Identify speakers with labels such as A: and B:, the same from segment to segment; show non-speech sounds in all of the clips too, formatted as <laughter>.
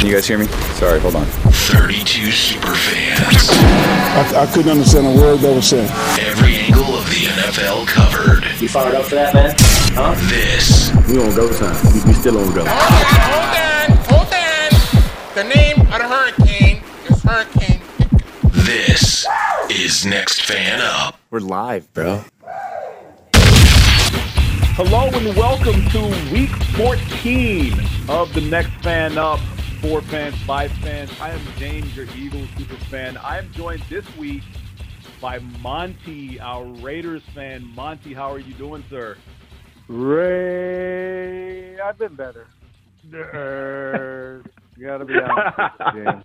A: Can you guys hear me? Sorry, hold on.
B: 32 super fans.
C: I, I couldn't understand a word they were saying.
B: Every angle of the NFL covered.
D: You fired up for that, man? Huh?
B: This
E: We on go time. We, we still on go.
F: Hold on, Hold on, hold on. The name of the hurricane is Hurricane.
B: this is Next Fan Up.
A: We're live, bro.
G: Hello and welcome to week 14 of the Next Fan Up. Four fans, five fans. I am James, your Eagles super fan. I am joined this week by Monty, our Raiders fan. Monty, how are you doing, sir?
H: Ray, I've been better. <laughs> you gotta be honest, James.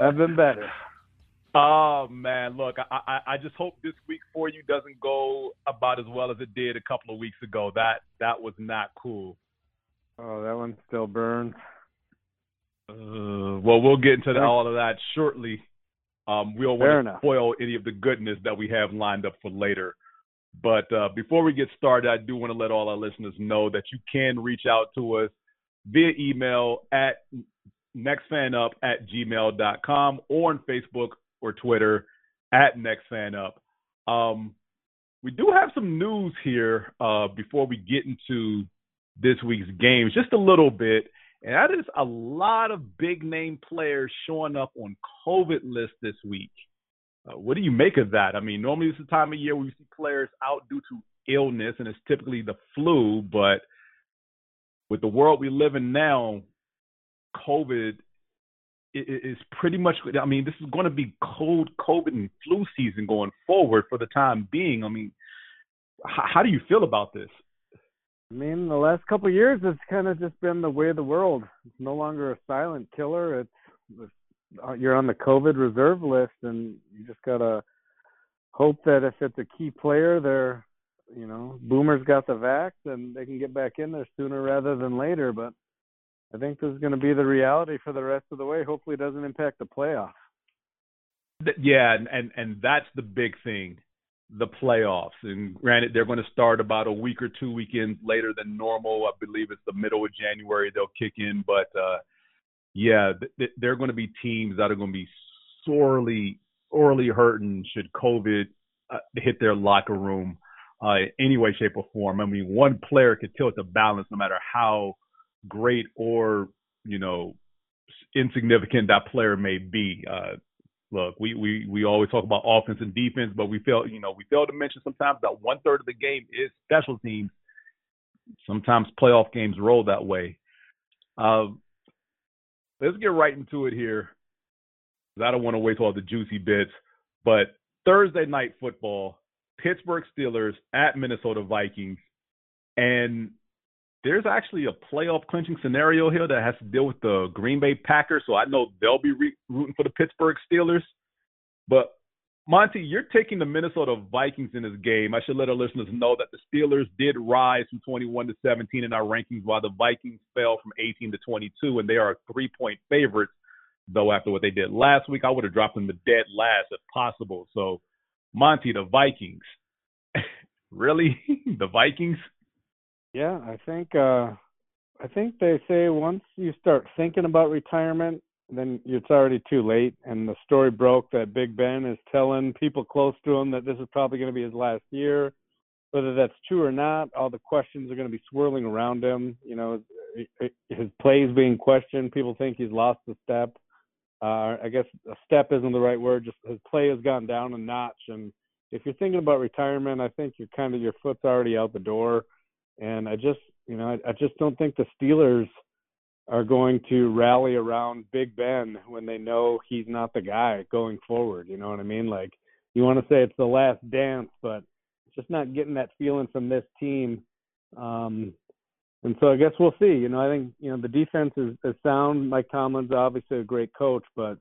H: I've been better.
G: Oh man, look, I, I I just hope this week for you doesn't go about as well as it did a couple of weeks ago. That that was not cool.
H: Oh, that one still burns.
G: Uh, well, we'll get into the, all of that shortly. Um, we don't want to spoil any of the goodness that we have lined up for later. But uh, before we get started, I do want to let all our listeners know that you can reach out to us via email at nextfanup at gmail.com or on Facebook or Twitter at nextfanup. Um, we do have some news here uh, before we get into this week's games, just a little bit. And that is a lot of big name players showing up on COVID lists this week. Uh, what do you make of that? I mean, normally it's the time of year where we see players out due to illness, and it's typically the flu. But with the world we live in now, COVID is pretty much. I mean, this is going to be cold COVID and flu season going forward for the time being. I mean, how do you feel about this?
H: I mean, the last couple of years, it's kind of just been the way of the world. It's no longer a silent killer. It's, you're on the COVID reserve list, and you just gotta hope that if it's a key player, they're, you know, Boomer's got the vax, and they can get back in there sooner rather than later. But I think this is going to be the reality for the rest of the way. Hopefully, it doesn't impact the playoffs.
G: Yeah, and and that's the big thing, the playoffs. And granted, they're going to start about a week or two weekends later than normal. I believe it's the middle of January they'll kick in. But uh, yeah, th- th- they're going to be teams that are going to be sorely, sorely hurting should COVID uh, hit their locker room uh, in any way, shape, or form. I mean, one player could tilt the balance, no matter how great or you know insignificant that player may be. Uh, look, we, we we always talk about offense and defense, but we fail you know we fail to mention sometimes that one third of the game is special teams. Sometimes playoff games roll that way. Uh, let's get right into it here. I don't want to waste all the juicy bits, but Thursday night football, Pittsburgh Steelers at Minnesota Vikings, and there's actually a playoff clinching scenario here that has to deal with the Green Bay Packers. So I know they'll be re- rooting for the Pittsburgh Steelers. But Monty, you're taking the Minnesota Vikings in this game. I should let our listeners know that the Steelers did rise from 21 to 17 in our rankings, while the Vikings fell from 18 to 22, and they are three-point favorites. Though after what they did last week, I would have dropped them to dead last if possible. So, Monty, the Vikings, <laughs> really, the Vikings?
H: Yeah, I think uh I think they say once you start thinking about retirement, then it's already too late. And the story broke that Big Ben is telling people close to him that this is probably going to be his last year. Whether that's true or not, all the questions are going to be swirling around him. You know, his play is being questioned. People think he's lost a step. Uh, I guess a step isn't the right word. Just his play has gone down a notch. And if you're thinking about retirement, I think you're kind of your foot's already out the door. And I just, you know, I, I just don't think the Steelers are going to rally around Big Ben when they know he's not the guy going forward. You know what I mean? Like you want to say it's the last dance, but just not getting that feeling from this team. Um, and so I guess we'll see. You know, I think you know the defense is, is sound. Mike Tomlin's obviously a great coach, but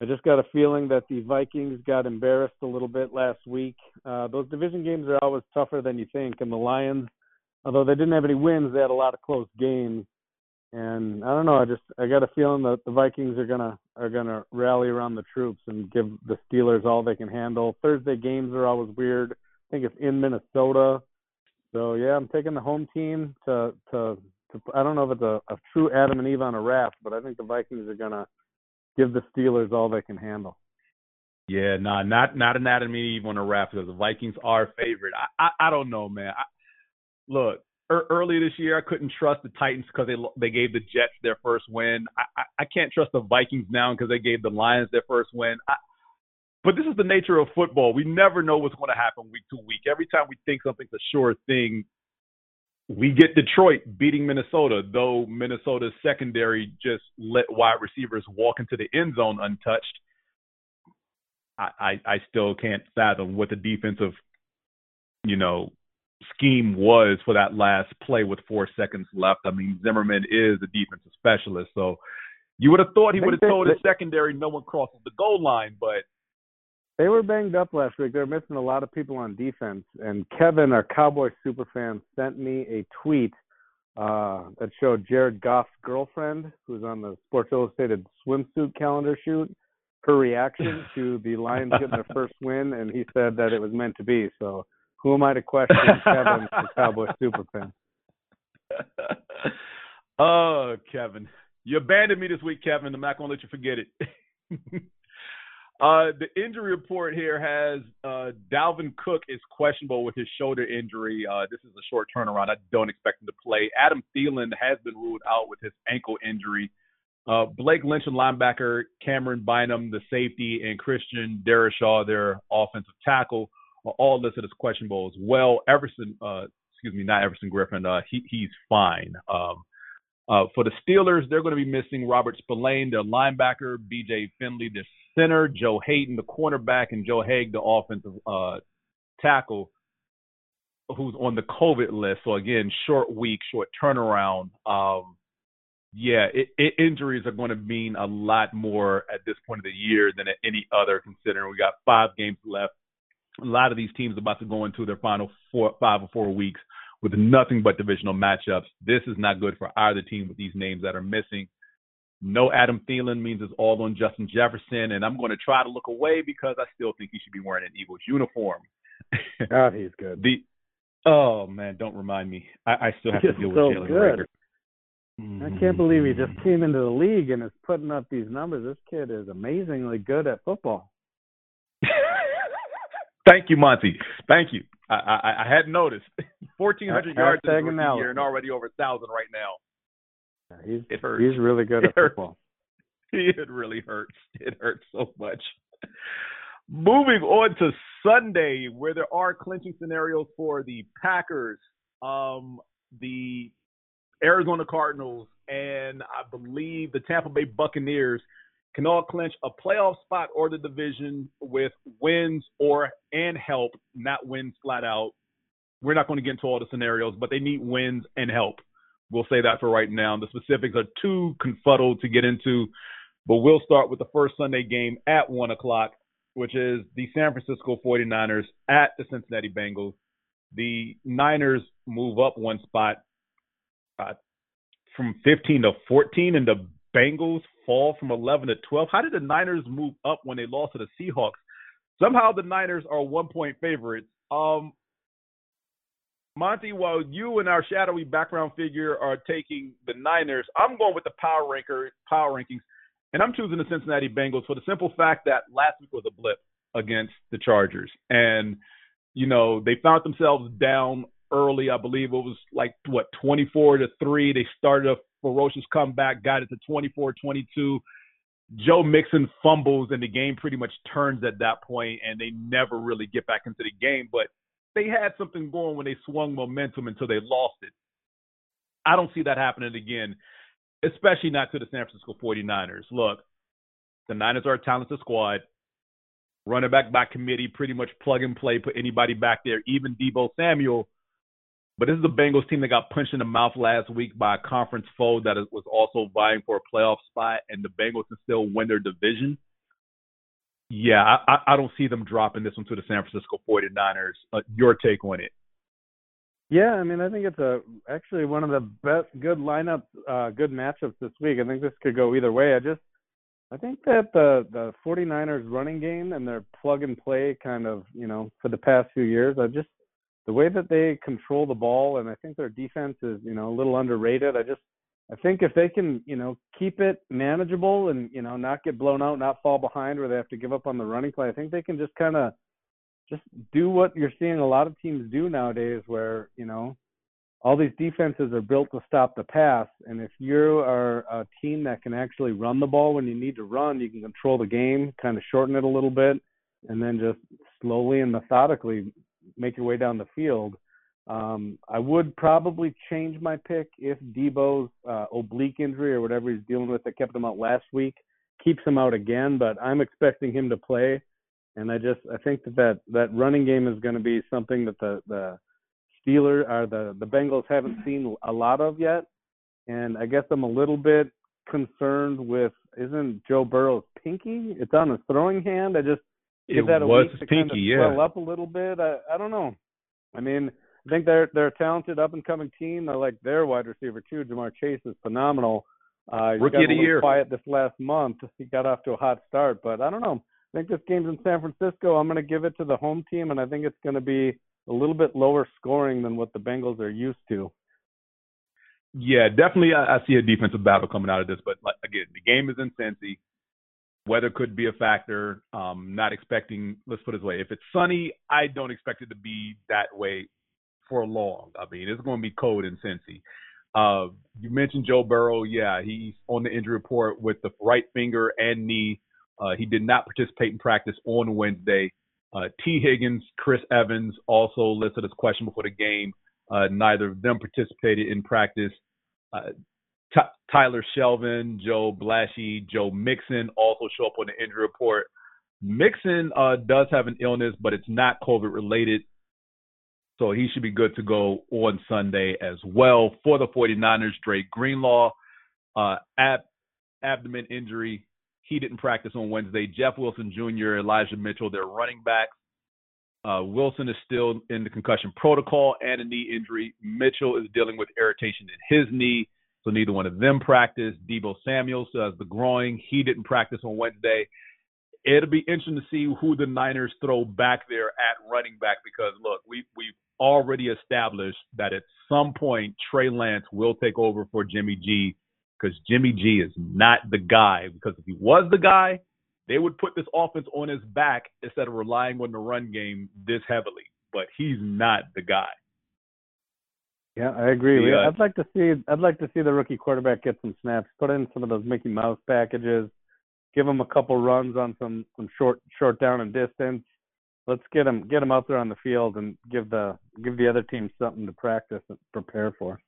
H: I just got a feeling that the Vikings got embarrassed a little bit last week. Uh, those division games are always tougher than you think, and the Lions, although they didn't have any wins, they had a lot of close games. And I don't know. I just I got a feeling that the Vikings are gonna are gonna rally around the troops and give the Steelers all they can handle. Thursday games are always weird. I think it's in Minnesota. So yeah, I'm taking the home team to to to I don't know if it's a, a true Adam and Eve on a raft, but I think the Vikings are gonna give the Steelers all they can handle.
G: Yeah, nah, not not an Adam and Eve on a raft because the Vikings are favorite. I I, I don't know, man. Look, er, early this year I couldn't trust the Titans because they they gave the Jets their first win. I I, I can't trust the Vikings now because they gave the Lions their first win. I, but this is the nature of football. We never know what's going to happen week to week. Every time we think something's a sure thing, we get Detroit beating Minnesota, though Minnesota's secondary just let wide receivers walk into the end zone untouched. I, I, I still can't fathom what the defensive, you know, scheme was for that last play with four seconds left. I mean, Zimmerman is a defensive specialist, so you would have thought he would have told his secondary no one crosses the goal line, but
H: they were banged up last week. They're missing a lot of people on defense. And Kevin, our Cowboy super fan, sent me a tweet uh, that showed Jared Goff's girlfriend, who's on the Sports Illustrated swimsuit calendar shoot, her reaction <laughs> to the Lions getting their first win, and he said that it was meant to be. So who am I to question <laughs> Kevin, the Cowboy Superfan? <laughs>
G: oh, Kevin. You abandoned me this week, Kevin. I'm not going to let you forget it. <laughs> Uh, the injury report here has uh, Dalvin Cook is questionable with his shoulder injury. Uh, this is a short turnaround. I don't expect him to play. Adam Thielen has been ruled out with his ankle injury. Uh, Blake Lynch, and linebacker, Camryn Bynum, the safety, and Christian Darrisaw, their offensive tackle, all listed as questionable as well. Everson, uh, excuse me, not Everson Griffen. uh, he, he's fine. Um, uh, for the Steelers, they're going to be missing Robert Spillane, their linebacker, B.J. Finney, their center, Joe Haden, the cornerback, and Joe Haeg, the offensive uh, tackle, who's on the COVID list. So again, short week, short turnaround. Um, yeah, it, it, injuries are going to mean a lot more at this point of the year than at any other. Considering we got five games left, a lot of these teams are about to go into their final four, five or four weeks with nothing but divisional matchups. This is not good for either team with these names that are missing. No Adam Thielen means it's all on Justin Jefferson, and I'm going to try to look away because I still think he should be wearing an Eagles uniform.
H: God, <laughs> ah, he's good.
G: The oh man, don't remind me. I, I still have
H: he's
G: to deal
H: so
G: with Jalen. Reagor.
H: I can't believe he just mm-hmm. came into the league and is putting up these numbers. This kid is amazingly good at football.
G: Thank you, Monty. Thank you. I I, I hadn't noticed. <laughs> Fourteen hundred yards in
H: Hashtag
G: his rookie
H: analysis.
G: year and already over a thousand right now.
H: He's
G: It hurts.
H: he's really good <laughs>
G: It
H: at
G: hurts.
H: football. <laughs>
G: It really hurts. It hurts so much. Moving on to Sunday, where there are clinching scenarios for the Packers, um, the Arizona Cardinals, and I believe the Tampa Bay Buccaneers can all clinch a playoff spot or the division with wins or and help, not wins flat out. We're not going to get into all the scenarios, but they need wins and help. We'll say that for right now. The specifics are too confuddled to get into, but we'll start with the first Sunday game at 1 o'clock, which is the San Francisco 49ers at the Cincinnati Bengals. The Niners move up one spot uh, from 15 to 14, and the Bengals fall from 11 to 12. How did the Niners move up when they lost to the Seahawks? Somehow the Niners are one point favorites. Um, Monty, while you and our shadowy background figure are taking the Niners, I'm going with the power ranker power rankings, and I'm choosing the Cincinnati Bengals for the simple fact that last week was a blip against the Chargers, and you know they found themselves down early. I believe it was like what 24 to three. They started a ferocious comeback, got it to 24-22. Joe Mixon fumbles, and the game pretty much turns at that point, and they never really get back into the game, but they had something going when they swung momentum until they lost it. I don't see that happening again, especially not to the San Francisco 49ers. Look, the Niners are a talented squad. Running back by committee, pretty much plug and play, put anybody back there, even Deebo Samuel. But this is the Bengals team that got punched in the mouth last week by a conference foe that was also vying for a playoff spot, and the Bengals can still win their division yeah, I, I- don't see them dropping this one to the San Francisco 49ers. Uh, your take on it?
H: Yeah, I mean, I think it's a actually one of the best good lineups, uh, good matchups this week. I think this could go either way. I just, I think that the the 49ers running game and their plug and play kind of, you know, for the past few years, I just, the way that they control the ball, and I think their defense is, you know, a little underrated. I just, I think if they can, you know, keep it manageable and you know not get blown out, not fall behind where they have to give up on the running play, I think they can just kind of just do what you're seeing a lot of teams do nowadays, where you know all these defenses are built to stop the pass, and if you are a team that can actually run the ball when you need to run, you can control the game, kind of shorten it a little bit, and then just slowly and methodically make your way down the field. Um, I would probably change my pick if Deebo's uh, oblique injury or whatever he's dealing with that kept him out last week keeps him out again. But I'm expecting him to play, and I just I think that that, that running game is going to be something that the the Steelers or the the Bengals haven't seen a lot of yet. And I guess I'm a little bit concerned with isn't Joe Burrow's pinky? It's on his throwing hand. I just give
G: It
H: that a
G: was
H: week to kind of
G: pinky, yeah.
H: swell up a little bit. I I don't know. I mean, I think they're they're a talented up and coming team. I like their wide receiver too. Ja'Marr Chase is phenomenal. Uh,
G: Rookie
H: got
G: of the year.
H: Quiet this last month. He got off to a hot start, but I don't know. I think this game's in San Francisco. I'm going to give it to the home team, and I think it's going to be a little bit lower scoring than what the Bengals are used to.
G: Yeah, definitely. I, I see a defensive battle coming out of this, but like, again, the game is in Cincy. Weather could be a factor. Um, not expecting. Let's put it this way: if it's sunny, I don't expect it to be that way for long. I mean, it's going to be cold in Cincy. Uh, you mentioned Joe Burrow. Yeah, he's on the injury report with the right finger and knee. Uh, he did not participate in practice on Wednesday. Uh, Tee Higgins, Chris Evans also listed as questionable for the game. Uh, neither of them participated in practice. Ty- Tyler Shelvin, Joe Blashy, Joe Mixon also show up on the injury report. Mixon uh, does have an illness, but it's not COVID related. So he should be good to go on Sunday as well. For the 49ers, Drake Greenlaw, uh, ab- abdomen injury. He didn't practice on Wednesday. Jeff Wilson Jr., Elijah Mitchell, their running backs. Uh, Wilson is still in the concussion protocol and a knee injury. Mitchell is dealing with irritation in his knee, so neither one of them practiced. Deebo Samuel has the groin. He didn't practice on Wednesday. It'll be interesting to see who the Niners throw back there at running back because look, we we've already established that at some point Trey Lance will take over for Jimmy G because Jimmy G is not the guy. Because if he was the guy, they would put this offense on his back instead of relying on the run game this heavily. But he's not the guy.
H: Yeah, I agree.
G: The, uh,
H: I'd like to see I'd like to see the rookie quarterback get some snaps, put in some of those Mickey Mouse packages, give him a couple runs on some some short short down and distance. Let's get him get him out there on the field and give the give the other team something to practice and prepare for.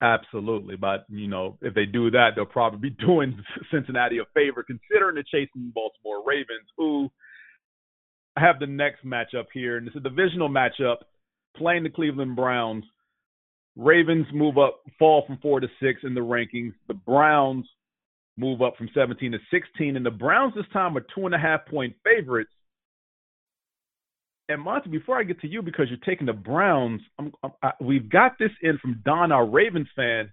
G: Absolutely, but you know if they do that, they'll probably be <laughs> doing Cincinnati a favor, considering the chasing Baltimore Ravens, who have the next matchup here, and it's a divisional matchup, playing the Cleveland Browns. Ravens move up, fall from four to six in the rankings. The Browns move up from 17 to 16, and the Browns this time are two and a half point favorites. And Monty, before I get to you, because you're taking the Browns, I'm, I, we've got this in from Don, our Ravens fan.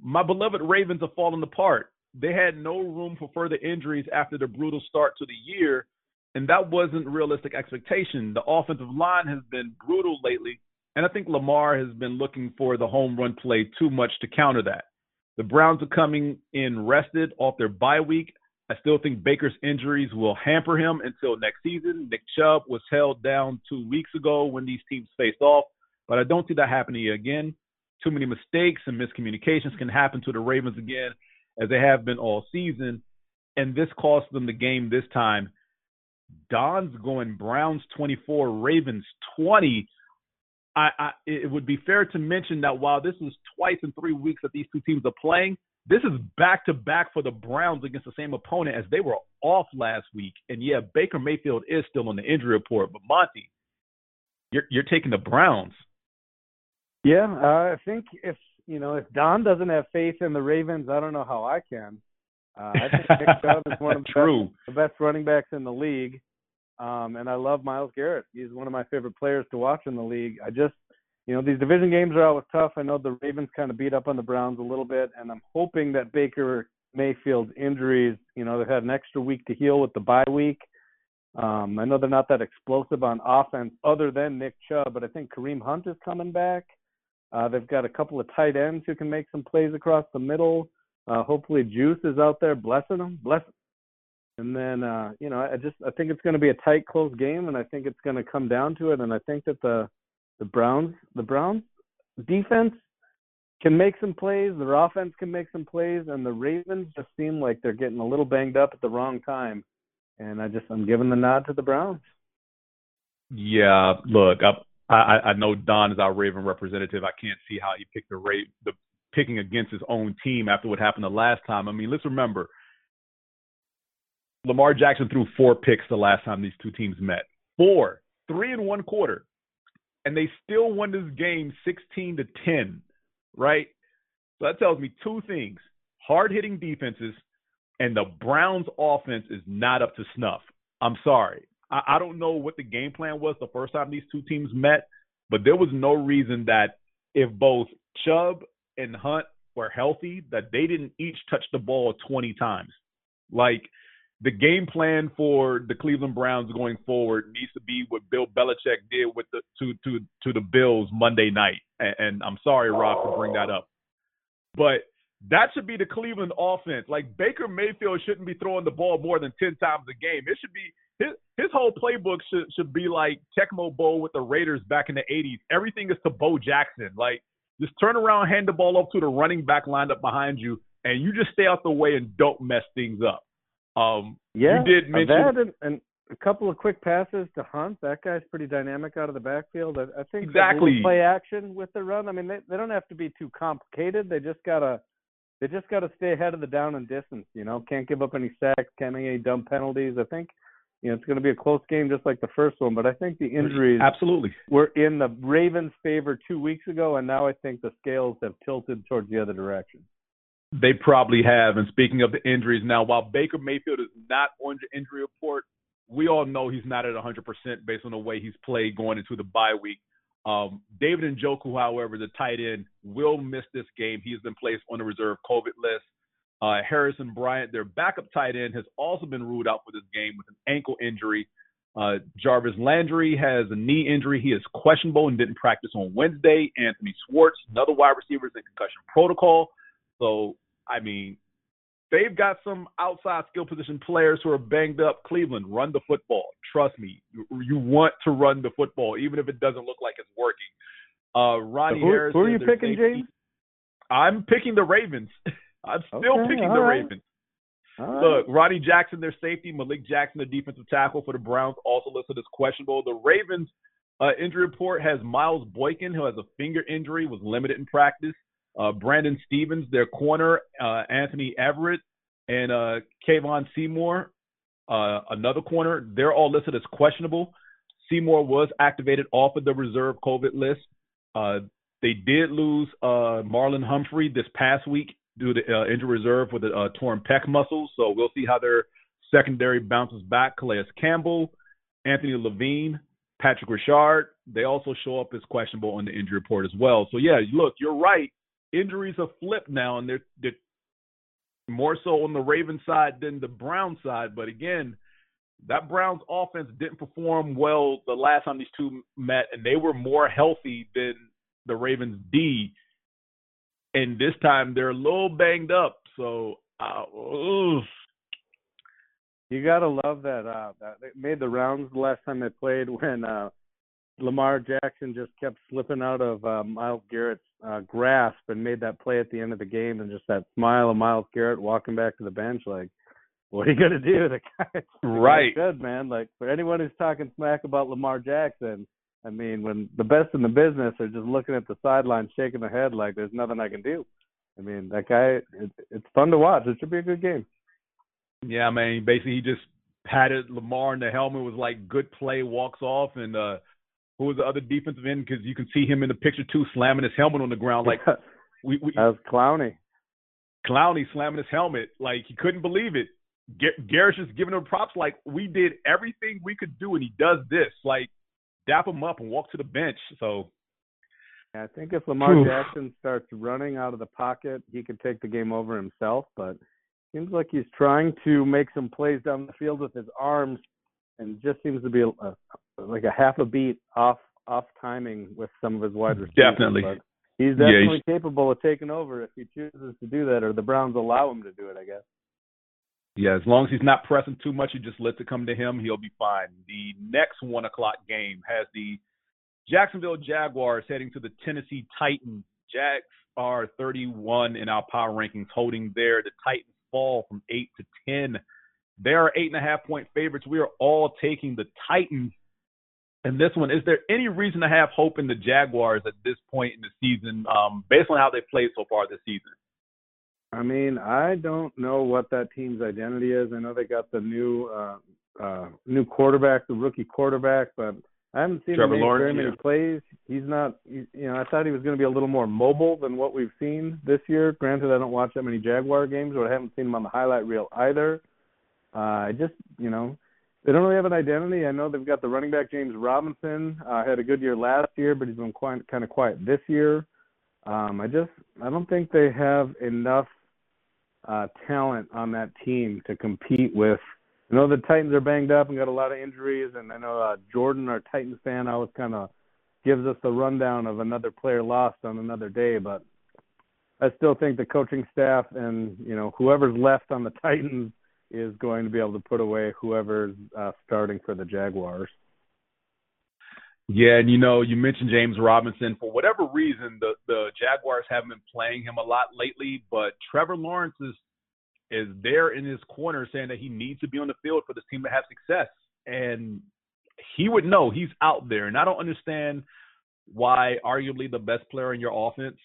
G: My beloved Ravens are falling apart. They had no room for further injuries after the brutal start to the year, and that wasn't realistic expectation. The offensive line has been brutal lately, and I think Lamar has been looking for the home run play too much to counter that. The Browns are coming in rested off their bye week. I still think Baker's injuries will hamper him until next season. Nick Chubb was held down two weeks ago when these teams faced off, but I don't see that happening again. Too many mistakes and miscommunications can happen to the Ravens again, as they have been all season, and this cost them the game this time. Don's going Browns 24, Ravens 20. I, I, it would be fair to mention that while this is twice in three weeks that these two teams are playing, this is back to back for the Browns against the same opponent as they were off last week. And yeah, Baker Mayfield is still on the injury report, but Monty, you're you're taking the Browns.
H: Yeah, uh, I think if you know if Don doesn't have faith in the Ravens, I don't know how I can. Uh, I think Nick <laughs> Chubb is one of the
G: True.
H: best, the best running backs in the league, um, and I love Myles Garrett. He's one of my favorite players to watch in the league. I just, you know, these division games are always tough. I know the Ravens kind of beat up on the Browns a little bit, and I'm hoping that Baker Mayfield's injuries, you know, they've had an extra week to heal with the bye week. Um, I know they're not that explosive on offense, other than Nick Chubb, but I think Kareem Hunt is coming back. Uh, they've got a couple of tight ends who can make some plays across the middle. Uh, hopefully, Juice is out there blessing them, bless. And then, uh, you know, I just I think it's going to be a tight, close game, and I think it's going to come down to it. And I think that the the Browns, the Browns defense can make some plays, their offense can make some plays, and the Ravens just seem like they're getting a little banged up at the wrong time. And I just I'm giving the nod to the Browns.
G: Yeah, look, I I, I know Don is our Raven representative. I can't see how he picked the Ra- the picking against his own team after what happened the last time. I mean, let's remember Lamar Jackson threw four picks the last time these two teams met. Four, three in one quarter, and they still won this game 16 to 10 right? So that tells me two things hard hitting defenses and the Browns offense is not up to snuff. I'm sorry. I, I don't know what the game plan was the first time these two teams met, but there was no reason that if both Chubb and Hunt were healthy, that they didn't each touch the ball 20 times. Like the game plan for the Cleveland Browns going forward needs to be what Bill Belichick did with the to to to the Bills Monday night. And, and I'm sorry, Rob, to bring that up, but that should be the Cleveland offense. Like Baker Mayfield shouldn't be throwing the ball more than ten times a game. It should be his his whole playbook should should be like Tecmo Bowl with the Raiders back in the '80s. Everything is to Bo Jackson. Like just turn around, hand the ball up to the running back lined up behind you, and you just stay out the way and don't mess things up. Um,
H: yeah,
G: you did mention
H: that and, and a couple of quick passes to Hunt. That guy's pretty dynamic out of the backfield. I, I think
G: exactly
H: play action with the run. I mean, they they don't have to be too complicated. They just gotta they just gotta stay ahead of the down and distance. You know, can't give up any sacks, can't make any dumb penalties. I think you know it's going to be a close game just like the first one. But I think the injuries
G: absolutely
H: were in the Ravens' favor two weeks ago, and now I think the scales have tilted towards the other direction.
G: They probably have. And speaking of the injuries, now while Baker Mayfield is not on the injury report, we all know he's not at 100% based on the way he's played going into the bye week. Um, David Njoku, however, the tight end, will miss this game. He has been placed on the reserve COVID list. Uh, Harrison Bryant, their backup tight end, has also been ruled out for this game with an ankle injury. Uh, Jarvis Landry has a knee injury. He is questionable and didn't practice on Wednesday. Anthony Schwartz, another wide receiver, is in concussion protocol. So, I mean, they've got some outside skill position players who are banged up. Cleveland, run the football. Trust me, you, you want to run the football, even if it doesn't look like it's working. Uh, Ronnie
H: so who,
G: Harris.
H: Who are you picking. James?
G: I'm picking the Ravens. <laughs> I'm still
H: Okay,
G: picking the
H: right.
G: Ravens.
H: Right.
G: Look, Ronnie Jackson, their safety, Malik Jackson, the defensive tackle for the Browns, also listed as questionable. The Ravens uh, injury report has Miles Boykin, who has a finger injury, was limited in practice. Uh, Brandon Stephens, their corner, uh, Anthony Averett, and uh, Kevon Seymour, uh, another corner. They're all listed as questionable. Seymour was activated off of the reserve COVID list. Uh, they did lose uh, Marlon Humphrey this past week due to uh, injury reserve with a torn pec muscle. So we'll see how their secondary bounces back. Calais Campbell, Anthony Levine, Patrick Ricard, they also show up as questionable on the injury report as well. So yeah, look, you're right. Injuries have flipped now, and they're, they're more so on the Ravens side than the Brown side. But again, that Browns offense didn't perform well the last time these two met, and they were more healthy than the Ravens D. And this time they're a little banged up. So, uh.
H: You gotta love that. Uh, that they made the rounds the last time they played when uh, Lamar Jackson just kept slipping out of uh, Myles Garrett's uh, grasp and made that play at the end of the game, and just that smile of Miles Garrett walking back to the bench, like, what are you gonna do? <laughs> The guy, the
G: Right.
H: good man. Like for anyone who's talking smack about Lamar Jackson, I mean, when the best in the business are just looking at the sideline, shaking their head like there's nothing I can do. I mean, that guy, it, it's fun to watch. It should be a good game.
G: Yeah, man. Basically, he just patted Lamar in the helmet. Was like, "Good play." Walks off, and uh who was the other defensive end? Because you can see him in the picture too, slamming his helmet on the ground. Like <laughs> we, we
H: that was Clowney.
G: Clowney slamming his helmet. Like he couldn't believe it. Gar- Garrett's just giving him props. Like we did everything we could do, and he does this. Like dap him up and walk to the bench. So
H: I think if Lamar
G: Oof.
H: Jackson starts running out of the pocket, he could take the game over himself. But seems like he's trying to make some plays down the field with his arms and just seems to be a, a, like a half a beat off off timing with some of his wide receivers.
G: Definitely.
H: But he's
G: Yeah,
H: definitely capable of taking over if he chooses to do that, or the Browns allow him to do it. I guess.
G: Yeah, as long as he's not pressing too much, he just lets it come to him, he'll be fine. The next one o'clock game has the Jacksonville Jaguars heading to the Tennessee Titans. Jags are 31 in our power rankings, holding there. The Titans fall from eight to ten. They are eight and a half point favorites. We are all taking the Titans. And this one, is there any reason to have hope in the Jaguars at this point in the season, um, based on how they've played so far this season?
H: I mean, I don't know what that team's identity is. I know they got the new uh uh new quarterback, the rookie quarterback, but I haven't seen
G: Trevor
H: him make very many
G: yeah.
H: plays. He's not, he, you know, I thought he was going to be a little more mobile than what we've seen this year. Granted, I don't watch that many Jaguar games, but I haven't seen him on the highlight reel either. Uh, I just, you know, they don't really have an identity. I know they've got the running back James Robinson. Uh, had a good year last year, but he's been quite kind of quiet this year. Um, I just, I don't think they have enough uh, talent on that team to compete with. I know the Titans are banged up and got a lot of injuries, and I know uh, Jordan, our Titans fan, always kind of gives us the rundown of another player lost on another day. But I still think the coaching staff and you know whoever's left on the <laughs> Titans is going to be able to put away whoever's uh, starting for the Jaguars.
G: Yeah, and you know, you mentioned James Robinson. For whatever reason, the the Jaguars haven't been playing him a lot lately, but Trevor Lawrence is is there in his corner saying that he needs to be on the field for this team to have success. And he would know he's out there. And I don't understand why arguably the best player in your offense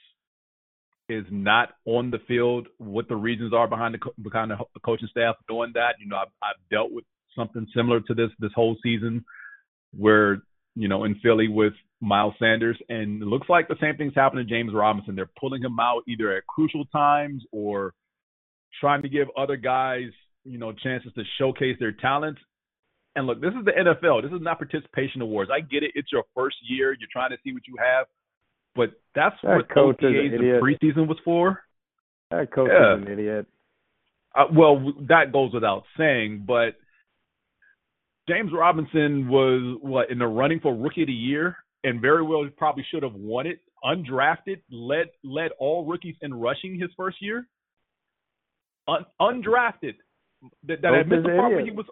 G: is not on the field. What the reasons are behind the co- behind the coaching staff doing that? You know, I've, I've dealt with something similar to this this whole season, where you know in Philly with Miles Sanders, and it looks like the same thing's happening to James Robinson. They're pulling him out either at crucial times or trying to give other guys you know chances to showcase their talents. And look, this is the NFL. This is not participation awards. I get it. It's your first year. You're trying to see what you have. But that's
H: That
G: what
H: coach
G: OTAs and preseason was for.
H: That coach
G: Yeah.
H: is an idiot.
G: Uh, well, that goes without saying, but James Robinson was what in the running for rookie of the year, and very well probably should have won it. Undrafted, led led all rookies in rushing his first year. Un, undrafted, that, that admits
H: is
G: the part where he was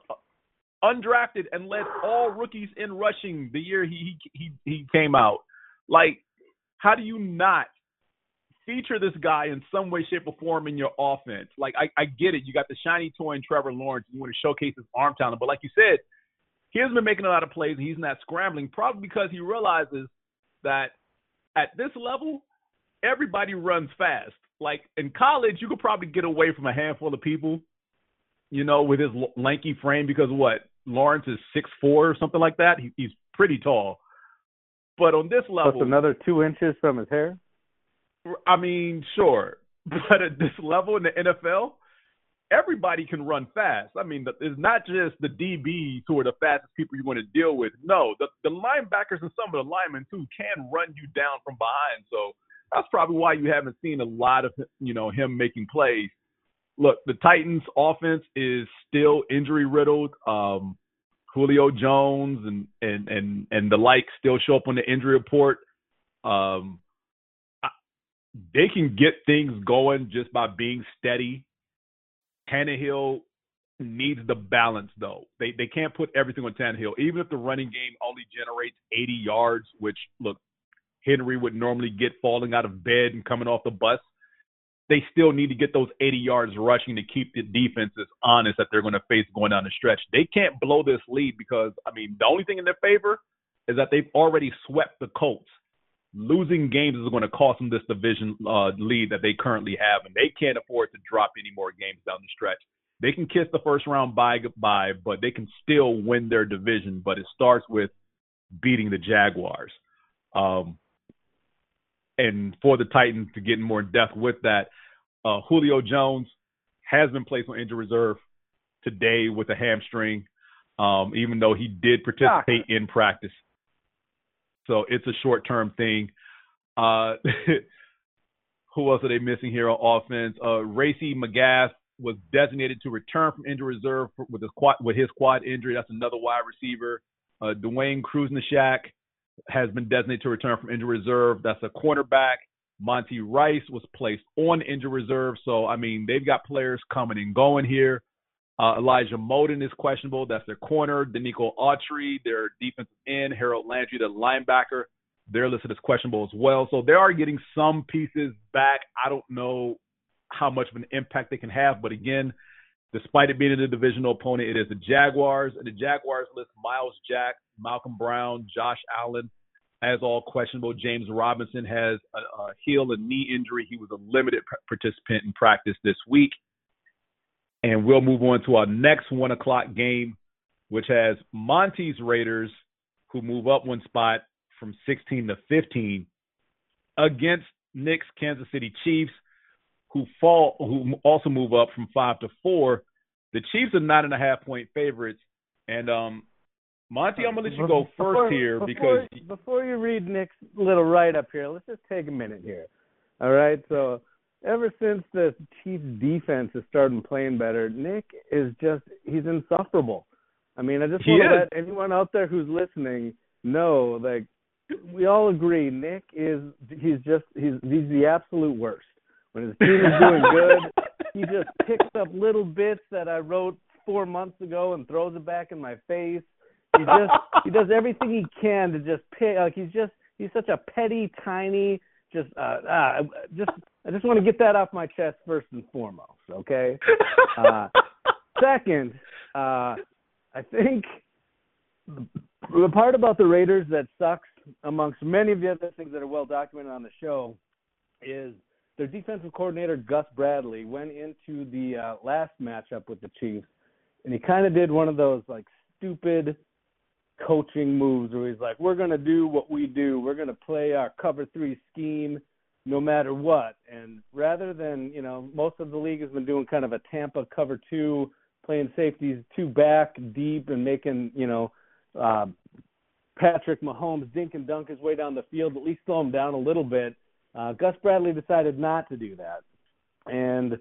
G: undrafted and led all rookies in rushing the year he he he, he came out. Like, how do you not feature this guy in some way, shape, or form in your offense. Like I, I get it. You got the shiny toy in Trevor Lawrence. You want to showcase his arm talent, but like you said, he hasn't been making a lot of plays and he's not scrambling, probably because he realizes that at this level, everybody runs fast. Like in college, you could probably get away from a handful of people, you know, with his lanky frame because what Lawrence is six four or something like that. He, he's pretty tall. But on this
H: Plus
G: level,
H: another two inches from his hair.
G: I mean, sure, <laughs> but at this level in the NFL, everybody can run fast. I mean, it's not just the DBs who are the fastest people you want to deal with. No, the the linebackers and some of the linemen too can run you down from behind. So that's probably why you haven't seen a lot of you know him making plays. Look, the Titans' offense is still injury riddled. Um, Julio Jones and and and and the like still show up on the injury report. Um, they can get things going just by being steady. Tannehill needs the balance though. They they can't put everything on Tannehill. Even if the running game only generates 80 yards, which look Henry would normally get falling out of bed and coming off the bus, they still need to get those 80 yards rushing to keep the defenses honest that they're going to face going down the stretch. They can't blow this lead because I mean the only thing in their favor is that they've already swept the Colts losing games is going to cost them this division uh, lead that they currently have, and they can't afford to drop any more games down the stretch. They can kiss the first round bye goodbye, but they can still win their division. But it starts with beating the Jaguars. Um, and for the Titans to get more depth with that, uh, Julio Jones has been placed on injury reserve today with a hamstring, um, even though he did participate in practice. So it's a short term thing. Uh, <laughs> who else are they missing here on offense? Uh, Racey McMath was designated to return from injury reserve for, with his quad with his quad injury. That's another wide receiver. Uh, Dwayne Krusnishak has been designated to return from injury reserve. That's a cornerback. Monty Rice was placed on injury reserve. So I mean, they've got players coming and going here. Uh, Elijah Molden is questionable. That's their corner. Denico Autry, their defensive end. Harold Landry, the linebacker. They're listed as questionable as well. So they are getting some pieces back. I don't know how much of an impact they can have, but again, despite it being a divisional opponent, it is the Jaguars. And the Jaguars list Myles Jack, Malcolm Brown, Josh Allen as all questionable. James Robinson has a, a heel and knee injury. He was a limited participant in practice this week. And we'll move on to our next one o'clock game, which has Monty's Raiders, who move up one spot from 16 to 15, against Nick's Kansas City Chiefs, who fall, who also move up from five to four. The Chiefs are nine and a half point favorites, and um, Monty, I'm gonna let you go first
H: before,
G: here
H: before,
G: because
H: before you read Nick's little write up here, let's just take a minute here. All right, so ever since the Chiefs defense has started playing better, Nick is just he's insufferable. I mean, I just want to let anyone out there who's listening know, like, we all agree, Nick is he's just he's he's the absolute worst. When his team is doing good, <laughs> he just picks up little bits that I wrote four months ago and throws it back in my face. He just he does everything he can to just pick like he's just he's such a petty, tiny, just uh, uh just I just want to get that off my chest first and foremost, okay? Uh, second, uh, I think the, part about the Raiders that sucks, amongst many of the other things that are well documented on the show, is their defensive coordinator Gus Bradley went into the uh, last matchup with the Chiefs, and he kind of did one of those like stupid coaching moves where he's like, "We're going to do what we do. We're going to play our cover three scheme." no matter what. And rather than, you know, most of the league has been doing kind of a Tampa cover two, playing safeties two back deep and making, you know, uh, Patrick Mahomes dink and dunk his way down the field, at least slow him down a little bit. Uh, Gus Bradley decided not to do that. And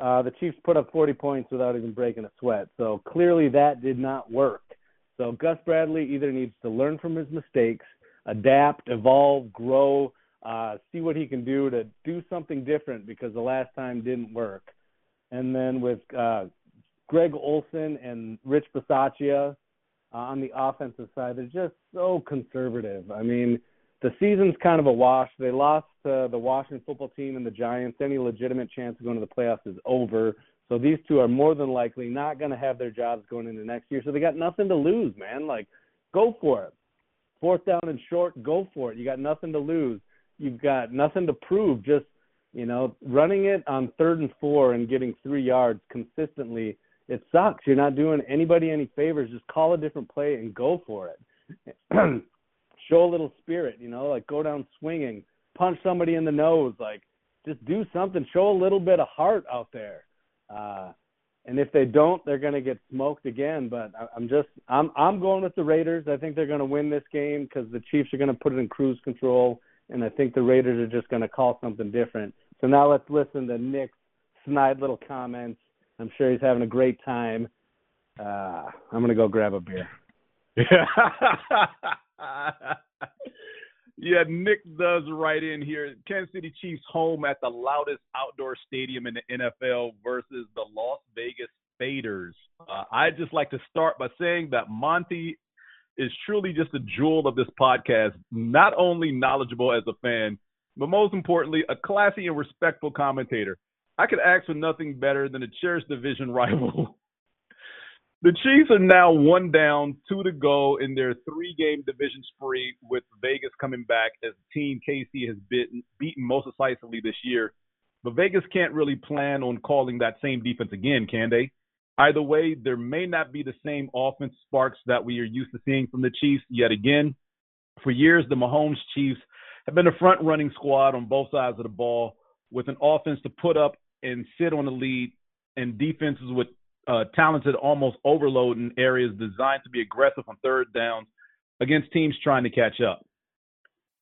H: uh, the Chiefs put up 40 points without even breaking a sweat. So clearly that did not work. So Gus Bradley either needs to learn from his mistakes, adapt, evolve, grow, uh, see what he can do to do something different because the last time didn't work. And then with uh, Greg Olson and Rich Bisaccia uh, on the offensive side, they're just so conservative. I mean, the season's kind of a wash. They lost to the Washington football team and the Giants. Any legitimate chance of going to the playoffs is over. So these two are more than likely not going to have their jobs going into next year. So they got nothing to lose, man. Like, go for it. Fourth down and short, go for it. You got nothing to lose you've got nothing to prove. Just you know, running it on third and four and getting three yards consistently, it sucks. You're not doing anybody any favors. Just call a different play and go for it. <clears throat> Show a little spirit, you know, like go down swinging, punch somebody in the nose, like just do something. Show a little bit of heart out there. Uh, and if they don't, they're going to get smoked again. But I, I'm just, I'm, I'm going with the Raiders. I think they're going to win this game because the Chiefs are going to put it in cruise control and I think the Raiders are just going to call something different. So now let's listen to Nick's snide little comments. I'm sure he's having a great time. Uh, I'm going to go grab a beer. <laughs>
G: yeah, Nick does right in here. Kansas City Chiefs home at the loudest outdoor stadium in the NFL versus the Las Vegas Faders. Uh, I'd just like to start by saying that Monty is truly just a jewel of this podcast. Not only knowledgeable as a fan, but most importantly, a classy and respectful commentator. I could ask for nothing better than a cherished division <laughs> rival. The Chiefs are now one down, two to go in their three game division spree, with Vegas coming back as the team KC has beaten, beaten most decisively this year. But Vegas can't really plan on calling that same defense again, can they? Either way, there may not be the same offense sparks that we are used to seeing from the Chiefs yet again. For years, the Mahomes Chiefs have been a front running squad on both sides of the ball with an offense to put up and sit on the lead and defenses with uh, talented almost overload in areas designed to be aggressive on third downs against teams trying to catch up.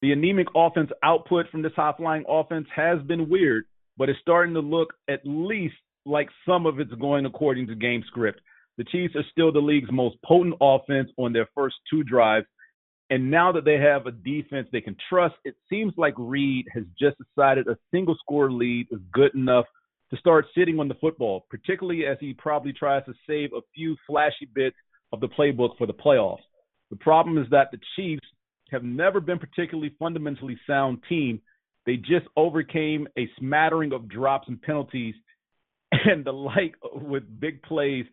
G: The anemic offense output from this high flying offense has been weird, but it's starting to look at least like some of it's going according to game script. The Chiefs are still the league's most potent offense on their first two drives. And now that they have a defense they can trust, it seems like Reid has just decided a single score lead is good enough to start sitting on the football, particularly as he probably tries to save a few flashy bits of the playbook for the playoffs. The problem is that the Chiefs have never been particularly fundamentally sound team. They just overcame a smattering of drops and penalties <laughs> and the like with big plays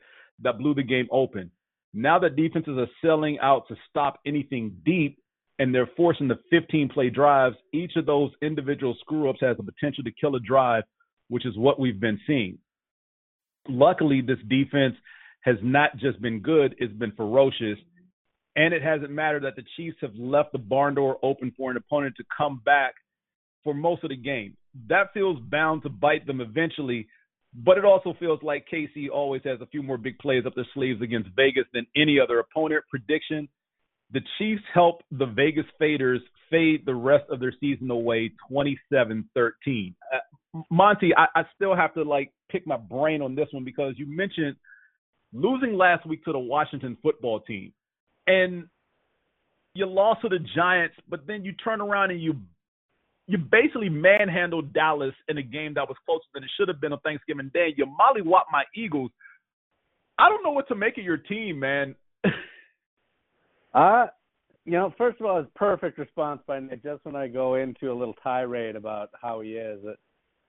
G: that blew the game open. Now that defenses are selling out to stop anything deep and they're forcing the 15 play drives, each of those individual screw ups has the potential to kill a drive, which is what we've been seeing. Luckily, this defense has not just been good, it's been ferocious. And it hasn't mattered that the Chiefs have left the barn door open for an opponent to come back for most of the game. That feels bound to bite them eventually, but it also feels like KC always has a few more big plays up their sleeves against Vegas than any other opponent. Prediction the Chiefs help the Vegas Faders fade the rest of their season away 27 13. Uh, Monty, I, I still have to like pick my brain on this one because you mentioned losing last week to the Washington football team. And you lost to the Giants, but then you turn around and you you basically manhandled Dallas in a game that was closer than it should have been on Thanksgiving Day. You mollywop my Eagles. I don't know what to make of your team, man. <laughs>
H: uh you know, first of all, it's perfect response by Nick. Just when I go into a little tirade about how he is, it,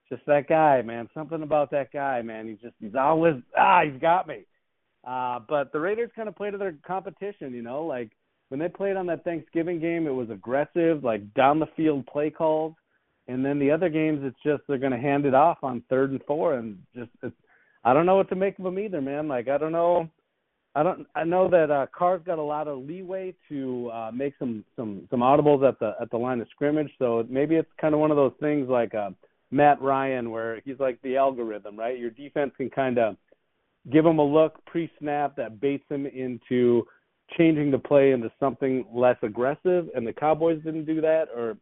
H: just that guy, man. Something about that guy, man. He's just he's always ah, he's got me. Uh, but the Raiders kind of play to their competition, you know, like when they played on that Thanksgiving game, it was aggressive, like down the field play calls. And then the other games, it's just they're going to hand it off on third and four, and just it's, I don't know what to make of them either, man. Like I don't know, I don't I know that uh, Carr's got a lot of leeway to uh, make some some some audibles at the at the line of scrimmage, so maybe it's kind of one of those things like uh, Matt Ryan, where he's like the algorithm, right? Your defense can kind of give him a look pre-snap that baits him into changing the play into something less aggressive, and the Cowboys didn't do that. Or,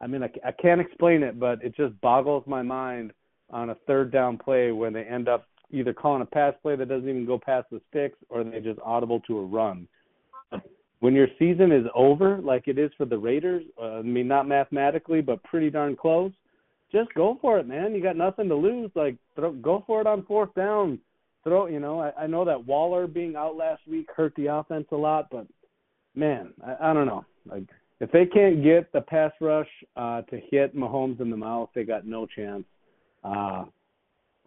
H: I mean, I, I can't explain it, but it just boggles my mind on a third down play when they end up either calling a pass play that doesn't even go past the sticks, or they just audible to a run. When your season is over, like it is for the Raiders, uh, I mean, not mathematically, but pretty darn close. Just go for it, man. You got nothing to lose. Like, throw, go for it on fourth down throw. You know, I, I know that Waller being out last week hurt the offense a lot, but man, I, I don't know. Like if they can't get the pass rush uh, to hit Mahomes in the mouth, they got no chance. Uh,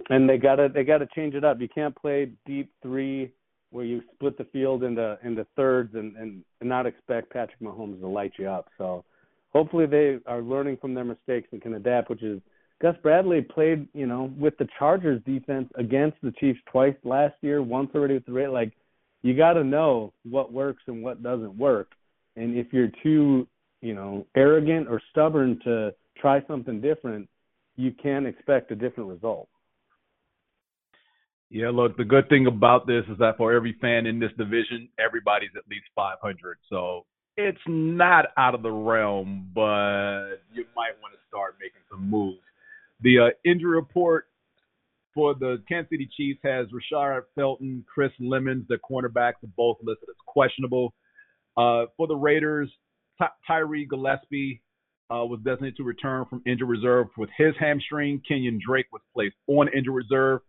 H: and they gotta they gotta change it up. You can't play deep three where you split the field into into thirds and and, and not expect Patrick Mahomes to light you up. So hopefully they are learning from their mistakes and can adapt, which is Gus Bradley played, you know, with the Chargers defense against the Chiefs twice last year, once already with the Raiders. Like, you got to know what works and what doesn't work. And if you're too, you know, arrogant or stubborn to try something different, you can expect a different result.
G: Yeah, look, the good thing about this is that for every fan in this division, everybody's at least 500. So it's not out of the realm, but you might want to start making some moves. The uh, injury report for the Kansas City Chiefs has Rashad Fenton, Chris Lammons, the cornerbacks, are both listed as questionable. Uh, for the Raiders, Ty- Tyree Gillespie uh, was designated to return from injured reserve with his hamstring. Kenyan Drake was placed on injured reserve.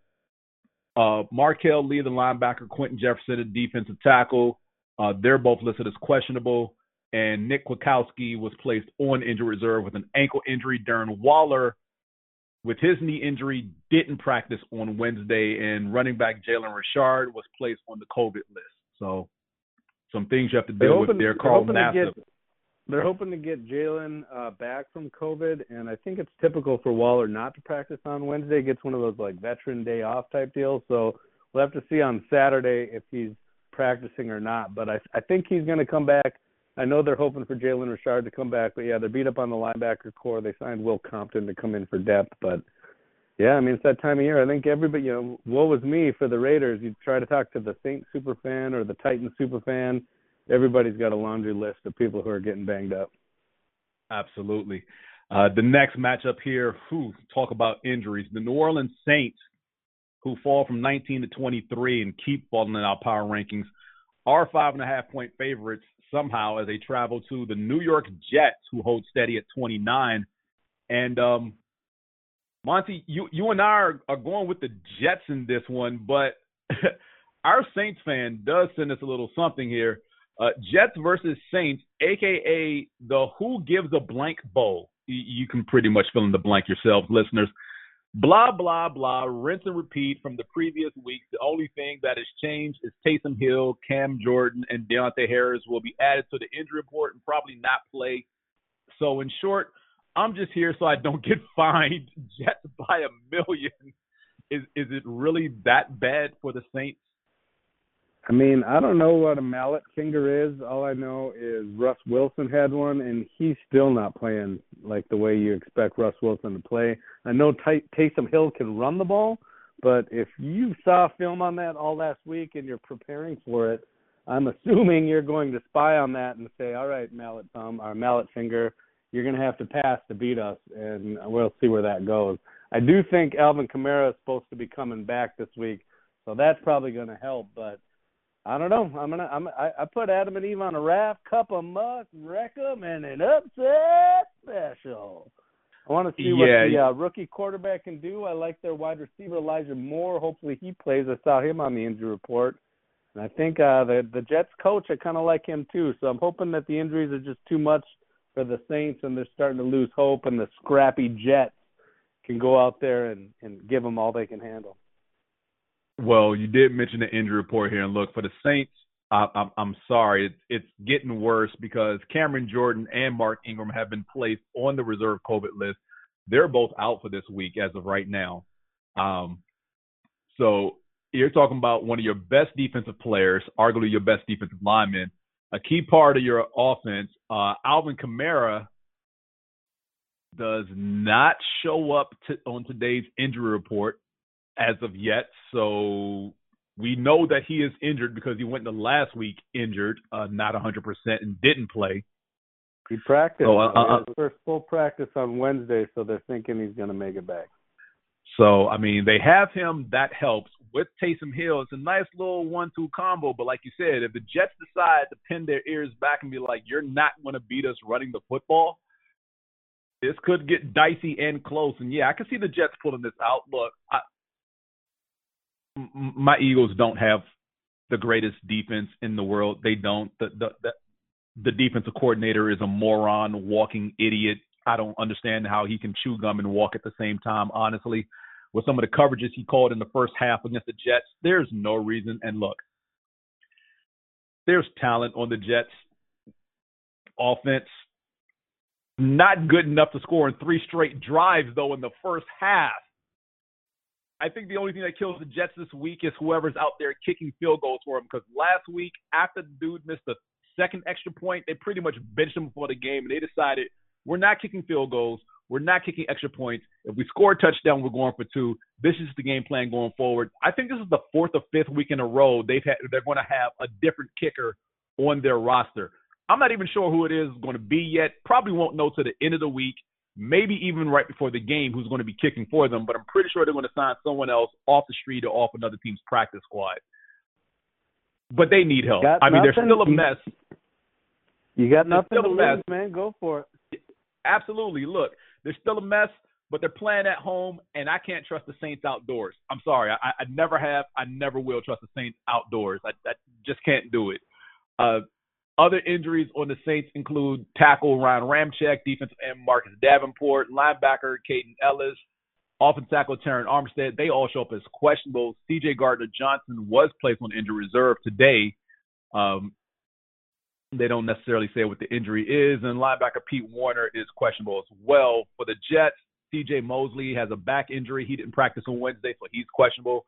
G: Uh, Marquel Lee, the linebacker, Quinton Jefferson, the defensive tackle, uh, they're both listed as questionable. And Nick Kwiatkoski was placed on injury reserve with an ankle injury. Darren Waller with his knee injury, didn't practice on Wednesday, and running back Jalen Richard was placed on the COVID list. So some things you have to deal hoping, with there. Carl Nassib.
H: They're hoping to get Jalen uh, back from COVID, and I think it's typical for Waller not to practice on Wednesday. Gets one of those like veteran day off type deals. So we'll have to see on Saturday if he's practicing or not. But I I think he's going to come back I know they're hoping for Jalen Richard to come back, but yeah, they're beat up on the linebacker corps. They signed Will Compton to come in for depth, but yeah, I mean it's that time of year. I think everybody, you know, what was me for the Raiders? You try to talk to the Saints super fan or the Titans super fan. Everybody's got a laundry list of people who are getting banged up.
G: Absolutely. Uh, the next matchup here, whew, talk about injuries. The New Orleans Saints who fall from 19 to 23 and keep falling in our power rankings, are five and a half point favorites somehow as they travel to the New York Jets, who hold steady at 29. And um, Monty, you you and I are, are going with the Jets in this one, but <laughs> our Saints fan does send us a little something here. Uh, Jets versus Saints, aka the Who Gives a Blank Bowl. You can pretty much fill in the blank yourselves, listeners. Blah blah blah. Rinse and repeat from the previous weeks. The only thing that has changed is Taysom Hill, Cam Jordan, and Deonte Harris will be added to the injury report and probably not play. So in short, I'm just here so I don't <laughs> get fined Jets by a million. Is is it really that bad for the Saints?
H: I mean, I don't know what a mallet finger is. All I know is Russ Wilson had one, and he's still not playing like the way you expect Russ Wilson to play. I know Taysom Hill can run the ball, but if you saw film on that all last week and you're preparing for it, I'm assuming you're going to spy on that and say, "All right, mallet thumb or mallet finger, you're going to have to pass to beat us, and we'll see where that goes. I do think Alvin Kamara is supposed to be coming back this week, so that's probably going to help. But I don't know. I'm gonna. I'm. I, I put Adam and Eve on a raft, cup of muck, wreck 'em, and an upset special. I want to see what
G: Yeah.
H: the uh, rookie quarterback can do. I like their wide receiver Elijah Moore. Hopefully he plays. I saw him on the injury report, and I think uh, the the Jets coach. I kind of like him too. So I'm hoping that the injuries are just too much for the Saints, and they're starting to lose hope, and the scrappy Jets can go out there and and give them all they can handle.
G: Well, you did mention the injury report here, and look for the Saints. I, I'm, I'm sorry, it's it's getting worse because Cameron Jordan and Mark Ingram have been placed on the reserve COVID list. They're both out for this week as of right now. Um, so you're talking about one of your best defensive players, arguably your best defensive lineman, a key part of your offense. Uh, Alvin Kamara does not show up to, on today's injury report as of yet. So we know that he is injured because he went into last week injured, uh, not 100% and didn't play.
H: He practiced.
G: Uh, uh,
H: his first full practice on Wednesday, so they're thinking he's going to make it back.
G: So I mean, they have him. That helps with Taysom Hill. It's a nice little one-two combo. But like you said, if the Jets decide to pin their ears back and be like, "You're not going to beat us running the football," this could get dicey and close. And yeah, I can see the Jets pulling this out. Look, I, my Eagles don't have the greatest defense in the world. They don't. The the the, the defensive coordinator is a moron, walking idiot. I don't understand how he can chew gum and walk at the same time. Honestly, with some of the coverages he called in the first half against the Jets, there's no reason. And look, there's talent on the Jets offense. Not good enough to score in three straight drives though in the first half. I think the only thing that kills the Jets this week is whoever's out there kicking field goals for them. Because last week, after the dude missed the second extra point, they pretty much benched him before the game, and they decided we're not kicking field goals, we're not kicking extra points. If we score a touchdown, we're going for two. This is the game plan going forward. I think this is the fourth or fifth week in a row they've had they're going to have a different kicker on their roster. I'm not even sure who it is going to be yet. Probably won't know to the end of the week maybe even right before the game who's going to be kicking for them, but I'm pretty sure they're going to sign someone else off the street or off another team's practice squad. But they need help.
H: Got
G: I mean, they're still a mess.
H: You got nothing
G: still
H: to
G: a
H: lose,
G: mess.
H: man. Go for it.
G: Absolutely. Look, they're still a mess, but they're playing at home, and I can't trust the Saints outdoors. I'm sorry. I, I never have. I never will trust the Saints outdoors. I, I just can't do it. Uh, other injuries on the Saints include tackle Ryan Ramczyk, defensive end Marcus Davenport, linebacker Kaden Elliss, offensive tackle Terron Armstead. They all show up as questionable. C.J. Gardner Johnson was placed on injury reserve today. Um, they don't necessarily say what the injury is, and linebacker Pete Werner is questionable as well. For the Jets, C.J. Mosley has a back injury. He didn't practice on Wednesday, so he's questionable.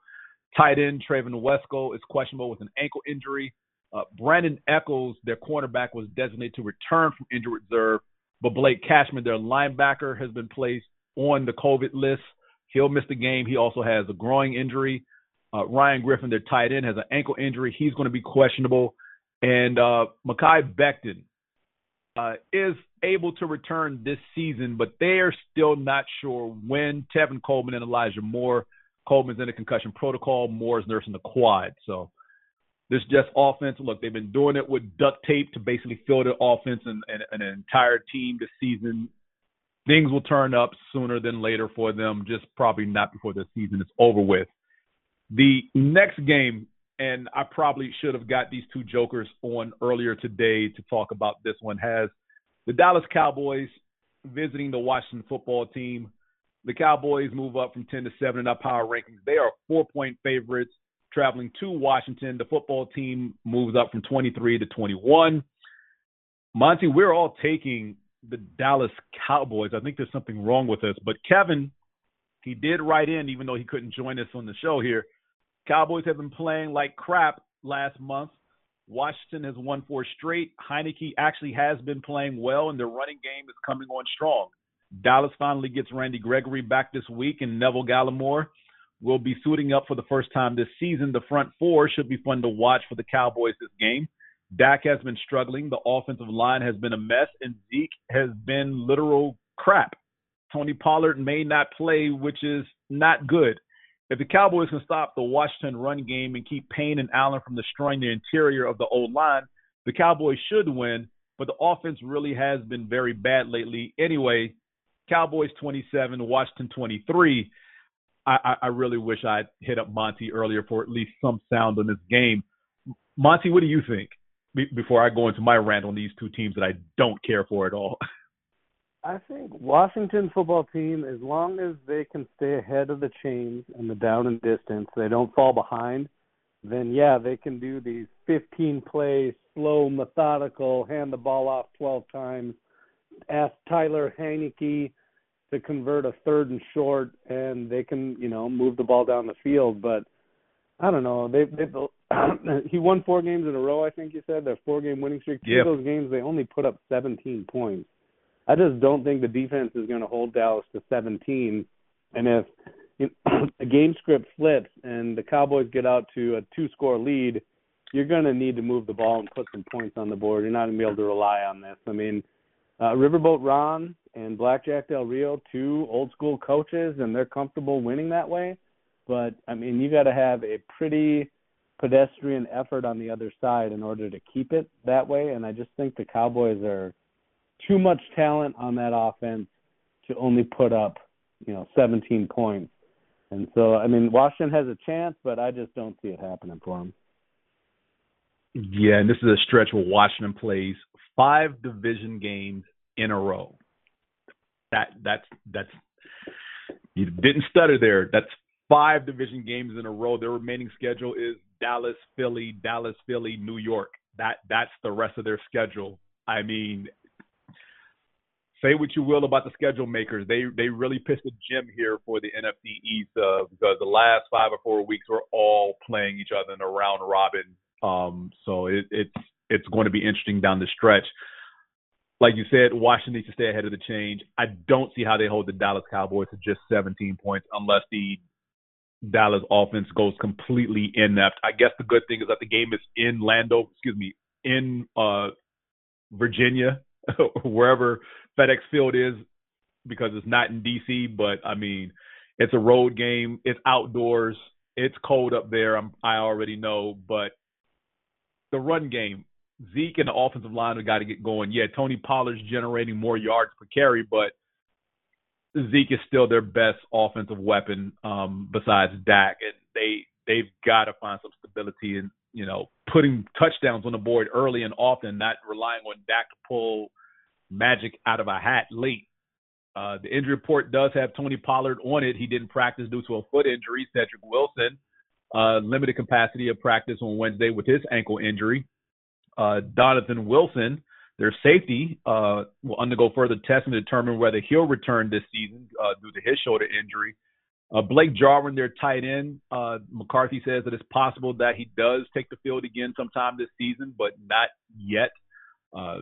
G: Tight end Trevon Wesco is questionable with an ankle injury. Uh, Brandin Echols, their cornerback, was designated to return from injured reserve, but Blake Cashman, their linebacker, has been placed on the COVID list. He'll miss the game. He also has a groin injury. Uh, Ryan Griffin, their tight end, has an ankle injury. He's going to be questionable. And uh, Mekhi Becton uh, is able to return this season, but they are still not sure when. Tevin Coleman and Elijah Moore Coleman's in a concussion protocol. Moore's nursing the quad. So this just offense. Look, they've been doing it with duct tape to basically fill the offense and, and, and an entire team this season. Things will turn up sooner than later for them. Just probably not before the season is over with. The next game, and I probably should have got these two jokers on earlier today to talk about this one, has the Dallas Cowboys visiting the Washington football team. The Cowboys move up from 10 to 7 in our power rankings. They are four point favorites traveling to Washington. The football team moves up from 23 to 21. Monty, we're all taking the Dallas Cowboys. I think there's something wrong with us, but Kevin, he did write in, even though he couldn't join us on the show here. Cowboys have been playing like crap last month. Washington has won four straight. Heinicke actually has been playing well, and their running game is coming on strong. Dallas finally gets Randy Gregory back this week, and Neville Gallimore will be suiting up for the first time this season. The front four should be fun to watch for the Cowboys this game. Dak has been struggling. The offensive line has been a mess, and Zeke has been literal crap. Tony Pollard may not play, which is not good. If the Cowboys can stop the Washington run game and keep Payne and Allen from destroying the interior of the old line, the Cowboys should win. But the offense really has been very bad lately. Anyway, Cowboys 27, Washington 23. I, I really wish I'd hit up Monty earlier for at least some sound on this game. Monty, what do you think? Before I go into my rant on these two teams that I don't care for at all. <laughs>
H: I think Washington football team, as long as they can stay ahead of the chains and the down and distance, they don't fall behind, then yeah, they can do these 15 plays, slow, methodical, hand the ball off 12 times, ask Tyler Heinicke to convert a third and short, and they can, you know, move the ball down the field. But I don't know. They they <clears throat> he won four games in a row. I think you said their four game winning streak. Two
G: yep.
H: of those games they only put up 17 points. I just don't think the defense is going to hold Dallas to 17. And if you know, <clears throat> the game script flips and the Cowboys get out to a two score lead, you're going to need to move the ball and put some points on the board. You're not going to be able to rely on this. I mean, uh, Riverboat Ron and Blackjack Del Rio, two old school coaches, and they're comfortable winning that way. But I mean, you got to have a pretty pedestrian effort on the other side in order to keep it that way. And I just think the Cowboys are too much talent on that offense to only put up, you know, 17 points. And so, I mean, Washington has a chance, but I just don't see it happening for them.
G: Yeah, and this is a stretch where Washington plays five division games in a row. That that's that's you didn't stutter there. That's five division games in a row. Their remaining schedule is Dallas, Philly, Dallas, Philly, New York. That that's the rest of their schedule. I mean, say what you will about the schedule makers, they they really pissed the gym here for the NFC East uh, because the last five or four weeks were all playing each other in a round robin. Um, so it, it's it's going to be interesting down the stretch. Like you said, Washington needs to stay ahead of the change. I don't see how they hold the Dallas Cowboys to just 17 points unless the Dallas offense goes completely inept. I guess the good thing is that the game is in Lando, excuse me, in uh, Virginia, <laughs> wherever FedEx Field is, because it's not in DC. But I mean, it's a road game. It's outdoors. It's cold up there. I'm, I already know, but the run game, Zeke and the offensive line have got to get going. Yeah, Tony Pollard's generating more yards per carry, but Zeke is still their best offensive weapon um, besides Dak, and they they've got to find some stability and you know putting touchdowns on the board early and often, not relying on Dak to pull magic out of a hat late. Uh, the injury report does have Tony Pollard on it. He didn't practice due to a foot injury. Cedric Wilson, uh, limited capacity of practice on Wednesday with his ankle injury. Uh, Wilson, their safety, uh, will undergo further testing to determine whether he'll return this season uh, due to his shoulder injury. Uh, Blake Jarwin, their tight end, uh, McCarthy says that it's possible that he does take the field again sometime this season, but not yet. Uh,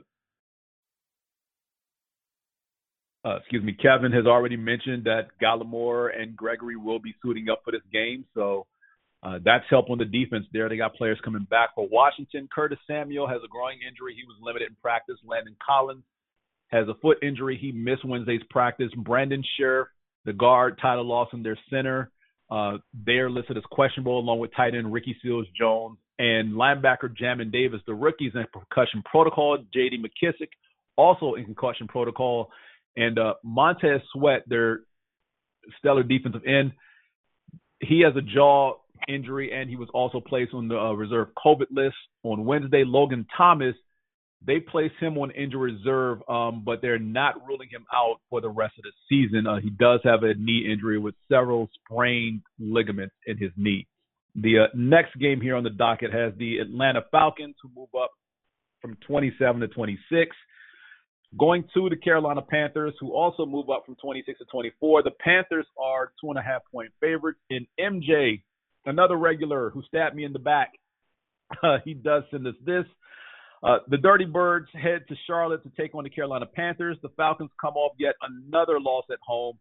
G: excuse me, Kevin has already mentioned that Gallimore and Gregory will be suiting up for this game, so uh, that's help on the defense there. They got players coming back for Washington. Curtis Samuel has a growing injury. He was limited in practice. Landon Collins has a foot injury. He missed Wednesday's practice. Brandon Scherff, the guard, Tyler Larsen, their center, Uh, they're listed as questionable along with tight end Ricky Seals Jones and linebacker Jamin Davis. The rookies in concussion protocol. J.D. McKissic also in concussion protocol, and uh, Montez Sweat, their stellar defensive end, he has a jaw injury and he was also placed on the uh, reserve COVID list on Wednesday. Logan Thomas they placed him on injury reserve, um, but they're not ruling him out for the rest of the season. Uh, he does have a knee injury with several sprained ligaments in his knee. The uh, next game here on the docket has the Atlanta Falcons, who move up from 27 to 26, going to the Carolina Panthers, who also move up from 26 to 24. The Panthers are two and a half point favorites. In MJ, another regular who stabbed me in the back, <laughs> uh, he does send us this. Uh, the Dirty Birds head to Charlotte to take on the Carolina Panthers. The Falcons come off yet another loss at home,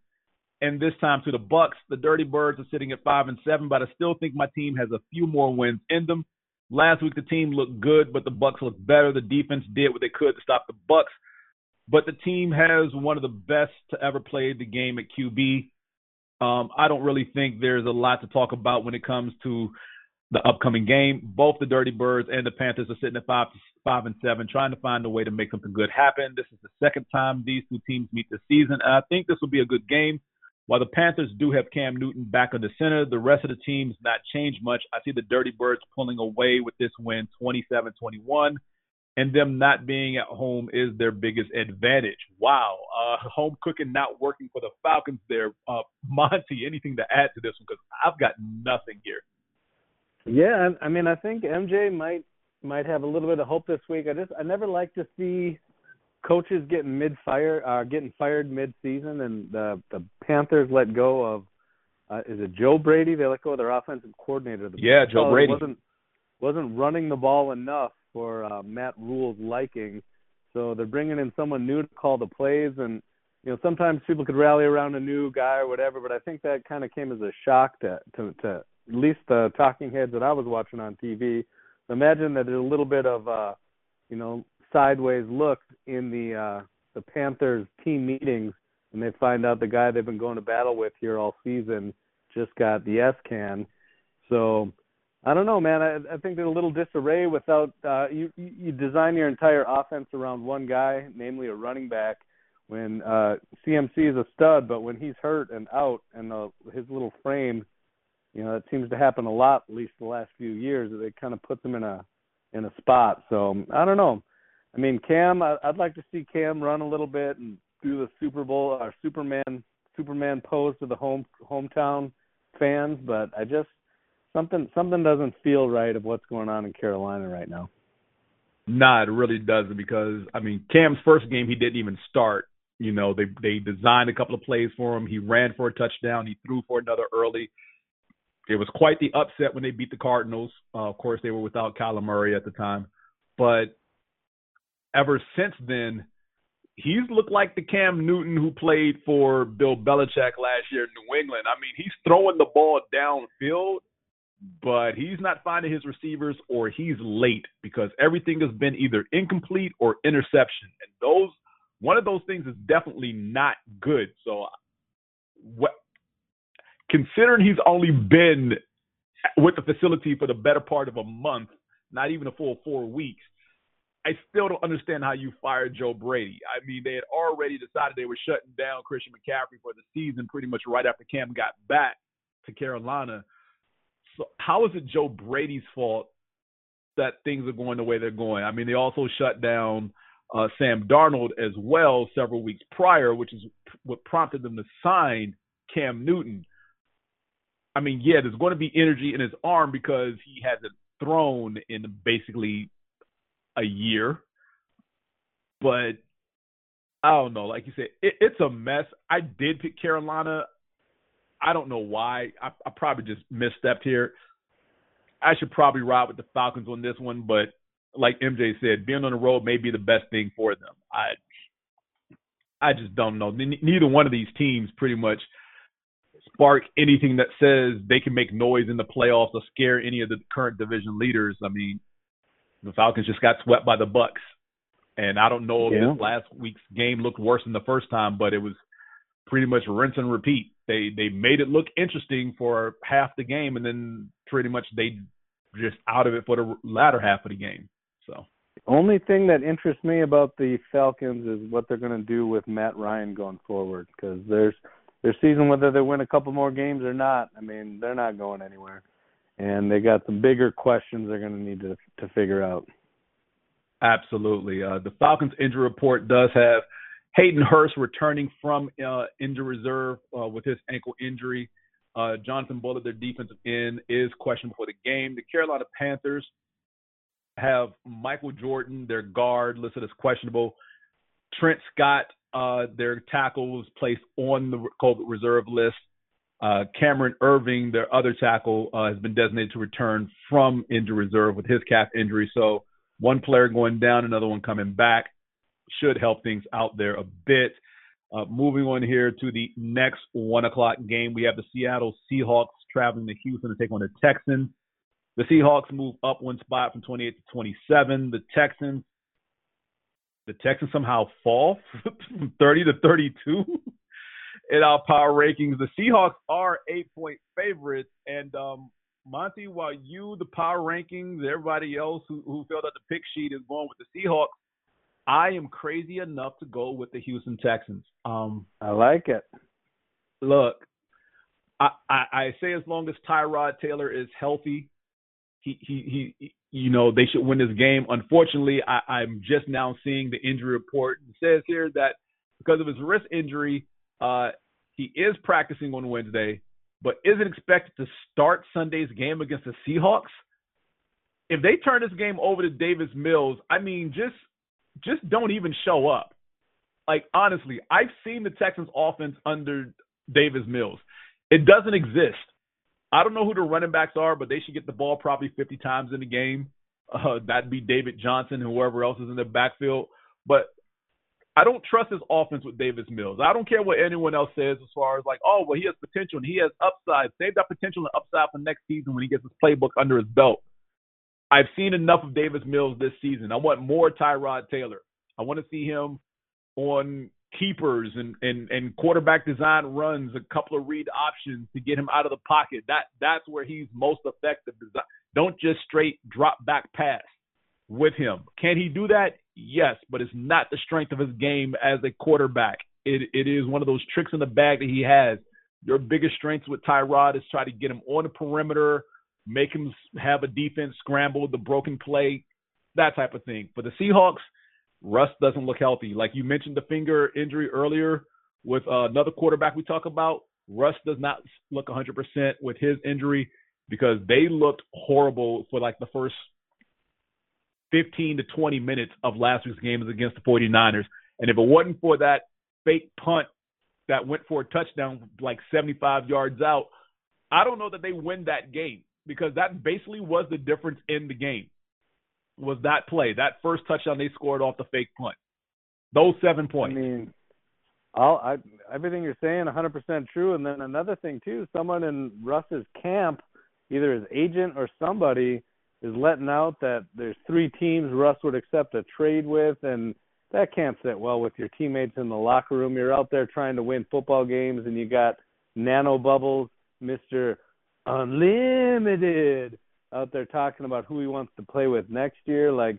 G: and this time to the Bucks. The Dirty Birds are sitting at five and seven, but I still think my team has a few more wins in them. Last week the team looked good, but the Bucks looked better. The defense did what they could to stop the Bucks, but the team has one of the best to ever play the game at QB. Um, I don't really think there's a lot to talk about when it comes to the upcoming game. Both the Dirty Birds and the Panthers are sitting at five five and seven, trying to find a way to make something good happen. This is the second time these two teams meet this season, and I think this will be a good game. While the Panthers do have Cam Newton back on the center, the rest of the team's not changed much. I see the Dirty Birds pulling away with this win 27-21, and them not being at home is their biggest advantage. Wow. Uh, home cooking not working for the Falcons there. Uh, <laughs> Monty, anything to add to this one? Because I've got nothing here.
H: Yeah, I mean, I think MJ might might have a little bit of hope this week. I just I never like to see coaches getting mid fire uh getting fired mid season and the the Panthers let go of uh is it Joe Brady? They let go of their offensive coordinator. The
G: yeah, Joe Brady
H: wasn't wasn't running the ball enough for uh Matt Rhule's liking. So they're bringing in someone new to call the plays and you know sometimes people could rally around a new guy or whatever, but I think that kind of came as a shock to to to at least the talking heads that I was watching on TV imagine that there's a little bit of uh you know sideways look in the uh the Panthers team meetings and they find out the guy they've been going to battle with here all season just got the S can. So I don't know, man. I, I think there's a little disarray without uh you you design your entire offense around one guy, namely a running back. When uh CMC is a stud, but when he's hurt and out and uh, his little frame you know, it seems to happen a lot, at least the last few years, that it kind of puts them in a in a spot. So I don't know. I mean, Cam, I, I'd like to see Cam run a little bit and do the Super Bowl or Superman Superman pose to the home hometown fans, but I just something something doesn't feel right of what's going on in Carolina right now.
G: Nah, it really doesn't because I mean Cam's first game he didn't even start. You know, they they designed a couple of plays for him. He ran for a touchdown. He threw for another early it was quite the upset when they beat the Cardinals. Uh, of course, they were without Kyler Murray at the time, but ever since then, he's looked like the Cam Newton who played for Bill Belichick last year in New England. I mean, he's throwing the ball downfield, but he's not finding his receivers or he's late because everything has been either incomplete or interception, and those one of those things is definitely not good. So, what considering he's only been with the facility for the better part of a month, not even a full four weeks, I still don't understand how you fired Joe Brady. I mean, they had already decided they were shutting down Christian McCaffrey for the season pretty much right after Cam got back to Carolina. So how is it Joe Brady's fault that things are going the way they're going? I mean, they also shut down uh, Sam Darnold as well several weeks prior, which is what prompted them to sign Cam Newton. I mean, yeah, there's going to be energy in his arm because he hasn't thrown in basically a year. But I don't know. Like you said, it, it's a mess. I did pick Carolina. I don't know why. I, I probably just misstepped here. I should probably ride with the Falcons on this one, but like MJ said, being on the road may be the best thing for them. I I just don't know. Neither one of these teams pretty much – spark anything that says they can make noise in the playoffs or scare any of the current division leaders. I mean, the Falcons just got swept by the Bucks, and I don't know if
H: yeah.
G: this last week's game looked worse than the first time, but it was pretty much rinse and repeat. They they made it look interesting for half the game, and then pretty much they just out of it for the latter half of the game. So
H: Only thing that interests me about the Falcons is what they're going to do with Matt Ryan going forward because there's their season whether they win a couple more games or not. I mean, they're not going anywhere, and they got some bigger questions they're going to need to to figure out.
G: Absolutely. Uh, the Falcons injury report does have Hayden Hurst returning from uh, injury reserve uh, with his ankle injury. Uh, Jonathan Bullard, their defensive end, is questionable for the game. The Carolina Panthers have Michael Jordan, their guard, listed as questionable. Trent Scott, uh, their tackle, was placed on the COVID reserve list. Uh, Cameron Erving, their other tackle, uh, has been designated to return from injury reserve with his calf injury. So one player going down, another one coming back should help things out there a bit. Uh, moving on here to the next one o'clock game, we have the Seattle Seahawks traveling to Houston to take on the Texans. The Seahawks move up one spot from 28 to 27. The Texans, the Texans somehow fall <laughs> from 30 to 32 in our power rankings. The Seahawks are eight point favorites, and um, Monty, while you, the power rankings, everybody else who, who filled out the pick sheet is going with the Seahawks, I am crazy enough to go with the Houston Texans. Um,
H: I like it.
G: Look, I, I, I say as long as Tyrod Taylor is healthy, he, he, he, you know, they should win this game. Unfortunately, I, I'm just now seeing the injury report. It says here that because of his wrist injury, uh, he is practicing on Wednesday, but isn't expected to start Sunday's game against the Seahawks. If they turn this game over to Davis Mills, I mean, just just don't even show up. Like honestly, I've seen the Texans offense under Davis Mills. It doesn't exist. I don't know who the running backs are, but they should get the ball probably 50 times in the game. Uh, that'd be David Johnson whoever else is in the backfield. But I don't trust his offense with Davis Mills. I don't care what anyone else says as far as like, oh, well, he has potential and he has upside. Save that potential and upside for next season when he gets his playbook under his belt. I've seen enough of Davis Mills this season. I want more Tyrod Taylor. I want to see him on keepers and, and, and quarterback design runs, a couple of read options to get him out of the pocket. That that's where he's most effective. Don't just straight drop back pass with him. Can he do that? Yes, but it's not the strength of his game as a quarterback. It it is one of those tricks in the bag that he has. Your biggest strengths with Tyrod is try to get him on the perimeter, make him have a defense scramble, the broken play, that type of thing. For the Seahawks, Russ doesn't look healthy. Like you mentioned the finger injury earlier with uh, another quarterback we talk about. Russ does not look 100% with his injury because they looked horrible for like the first 15 to 20 minutes of last week's game against the 49ers. And if it wasn't for that fake punt that went for a touchdown like 75 yards out, I don't know that they win that game because that basically was the difference in the game. Was that play, that first touchdown they scored off the fake punt. Those seven points.
H: I mean, all I, everything you're saying 100% true and then another thing too, someone in Russ's camp, either his agent or somebody is letting out that there's three teams Russ would accept a trade with and that can't sit well with your teammates in the locker room. You're out there trying to win football games and you got nano bubbles, Mr. Unlimited out there talking about who he wants to play with next year. Like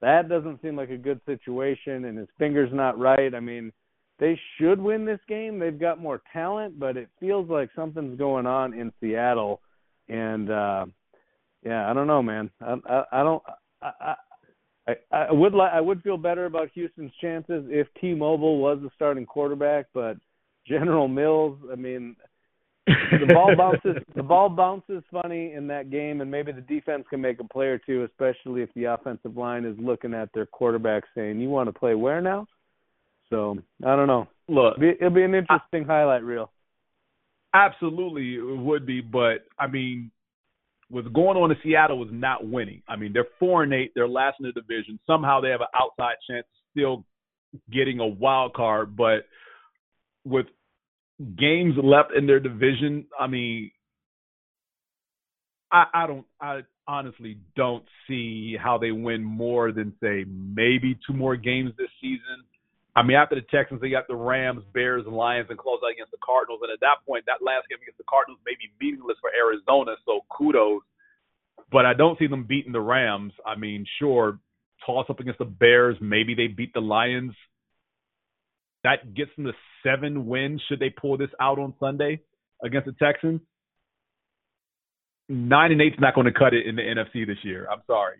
H: that doesn't seem like a good situation, and his finger's not right. I mean, they should win this game. They've got more talent, but it feels like something's going on in Seattle, and uh yeah, I don't know, man. I I, I don't. I, I I would like I would feel better about Houston's chances if T-Mobile was the starting quarterback, but General Mills, I mean, the ball bounces the ball bounces funny in that game and maybe the defense can make a play or two especially if the offensive line is looking at their quarterback saying you want to play where now? So i don't know.
G: Look
H: it'll be, it'll be an interesting I, highlight reel.
G: Absolutely it would be but i mean what's going on in seattle is not winning. I mean they're four and eight they're last in the division. Somehow they have an outside chance still getting a wild card but with games left in their division, I mean, I, I don't, I honestly don't see how they win more than say maybe two more games this season. I mean, after the Texans, they got the Rams, Bears, and Lions, and close out against the Cardinals. And at that point, that last game against the Cardinals may be meaningless for Arizona. So kudos, but I don't see them beating the Rams. I mean, sure, toss up against the Bears. Maybe they beat the Lions. That gets them to seven wins. Should they pull this out on Sunday against the Texans? Nine and eight's not going to cut it in the NFC this year. I'm sorry.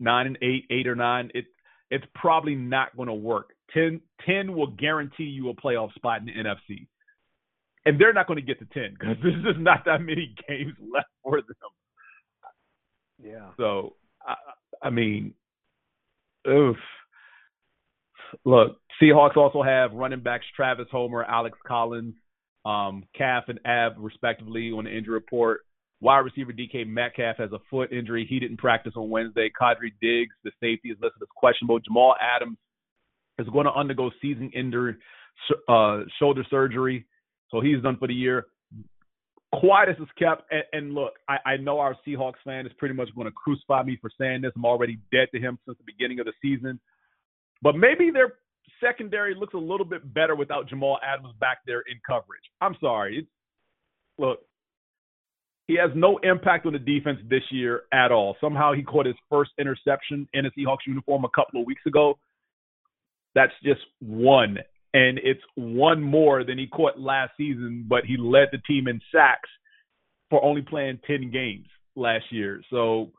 G: Nine and eight, eight or nine, it it's probably not going to work. 10, 10 will guarantee you a playoff spot in the NFC. And they're not going to get to 10 because <laughs> there's just not that many games left for them.
H: Yeah.
G: So, I, I mean, oof. Look, Seahawks also have running backs Travis Homer, Alex Collins, um, Calf and Ab, respectively, on the injury report. Wide receiver DK Metcalf has a foot injury. He didn't practice on Wednesday. Quandre Diggs, the safety, is listed as questionable. Jamal Adams is going to undergo season-ending uh, shoulder surgery, so he's done for the year. Quietus is kept, and, and look, I, I know our Seahawks fan is pretty much going to crucify me for saying this. I'm already dead to him since the beginning of the season, but maybe their secondary looks a little bit better without Jamal Adams back there in coverage. I'm sorry. It's, look, he has no impact on the defense this year at all. Somehow he caught his first interception in a Seahawks uniform a couple of weeks ago. That's just one. And it's one more than he caught last season, but he led the team in sacks for only playing 10 games last year. So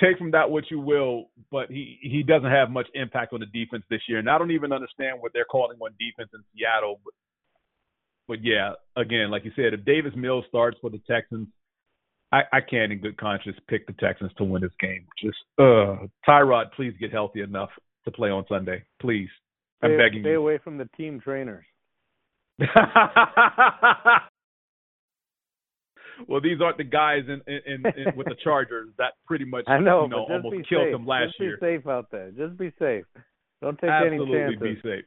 G: take from that what you will, but he, he doesn't have much impact on the defense this year. And I don't even understand what they're calling on defense in Seattle. But, but yeah, again, like you said, if Davis Mills starts for the Texans, I, I can't in good conscience pick the Texans to win this game. Just uh Tyrod, please get healthy enough to play on Sunday. Please. I'm
H: stay,
G: begging
H: stay
G: you.
H: Stay away from the team trainers. <laughs>
G: well, these aren't the guys in, in, in, with the Chargers that pretty much
H: I know,
G: you know
H: just
G: almost killed
H: safe.
G: them last
H: just
G: year.
H: be safe out there. Just be safe. Don't take
G: Absolutely
H: any
G: be safe.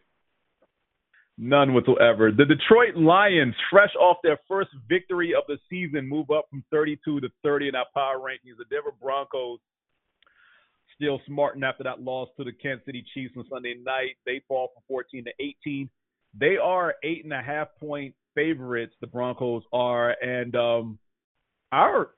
G: None whatsoever. The Detroit Lions, fresh off their first victory of the season, move up from 32 to 30 in our power rankings. The Denver Broncos still smarting after that loss to the Kansas City Chiefs on Sunday night. They fall from 14 to 18. They are eight and a half point favorites. The Broncos are, and um, our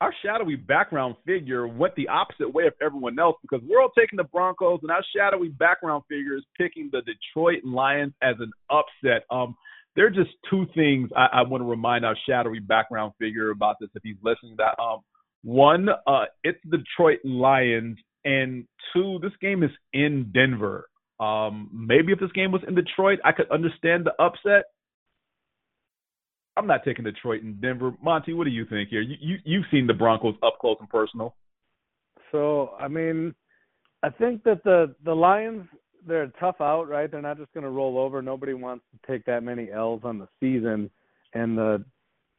G: our shadowy background figure went the opposite way of everyone else because we're all taking the Broncos, and our shadowy background figure is picking the Detroit Lions as an upset. Um, there are just two things I, I want to remind our shadowy background figure about this if he's listening. That um, one, uh, it's the Detroit Lions, and two, this game is in Denver. Um, maybe if this game was in Detroit, I could understand the upset. I'm not taking Detroit and Denver. Monty, what do you think here? You, you you've seen the Broncos up close and personal.
H: So I mean, I think that the the Lions they're tough out, right? They're not just going to roll over. Nobody wants to take that many L's on the season, and the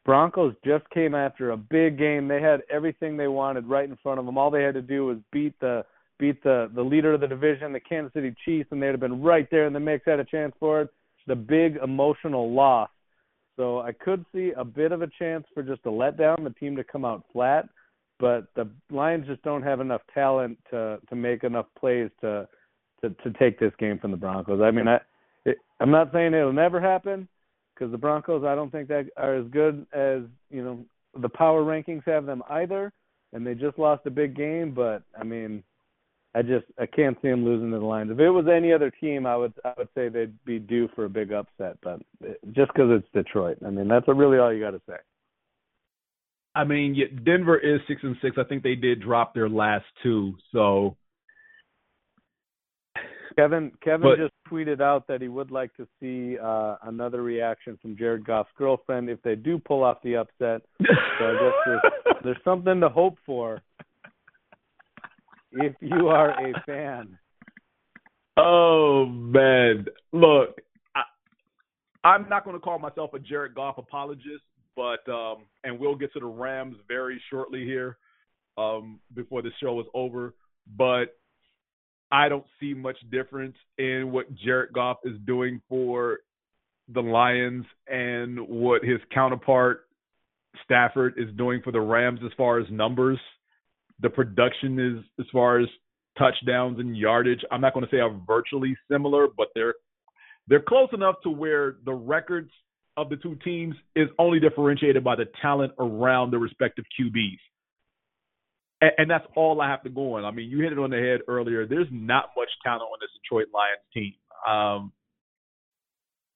H: Broncos just came after a big game. They had everything they wanted right in front of them. All they had to do was beat the beat the the leader of the division, the Kansas City Chiefs, and they'd have been right there in the mix. Had a chance for it. The big emotional loss. So I could see a bit of a chance for just a letdown, the team to come out flat. But the Lions just don't have enough talent to to make enough plays to to to take this game from the Broncos. I mean, I it, I'm not saying it'll never happen because the Broncos I don't think that are as good as you know the power rankings have them either, and they just lost a big game. But I mean, I just I can't see them losing to the Lions. If it was any other team, I would I would say they'd be due for a big upset. But just because it's Detroit, I mean that's really all you got to say.
G: I mean, Denver is six and six. I think they did drop their last two. So
H: Kevin Kevin
G: But-
H: just tweeted out that he would like to see uh, another reaction from Jared Goff's girlfriend if they do pull off the upset. So I guess there's, there's something to hope for if you are a fan.
G: Oh man, look, I, I'm not going to call myself a Jared Goff apologist, but um, and we'll get to the Rams very shortly here, um, before the show is over. But I don't see much difference in what Jared Goff is doing for the Lions and what his counterpart Stafford is doing for the Rams as far as numbers. The production is as far as touchdowns and yardage. I'm not going to say are virtually similar, but they're they're close enough to where the records of the two teams is only differentiated by the talent around the respective QBs. And, and that's all I have to go on. I mean, you hit it on the head earlier. There's not much talent on this Detroit Lions team. Um,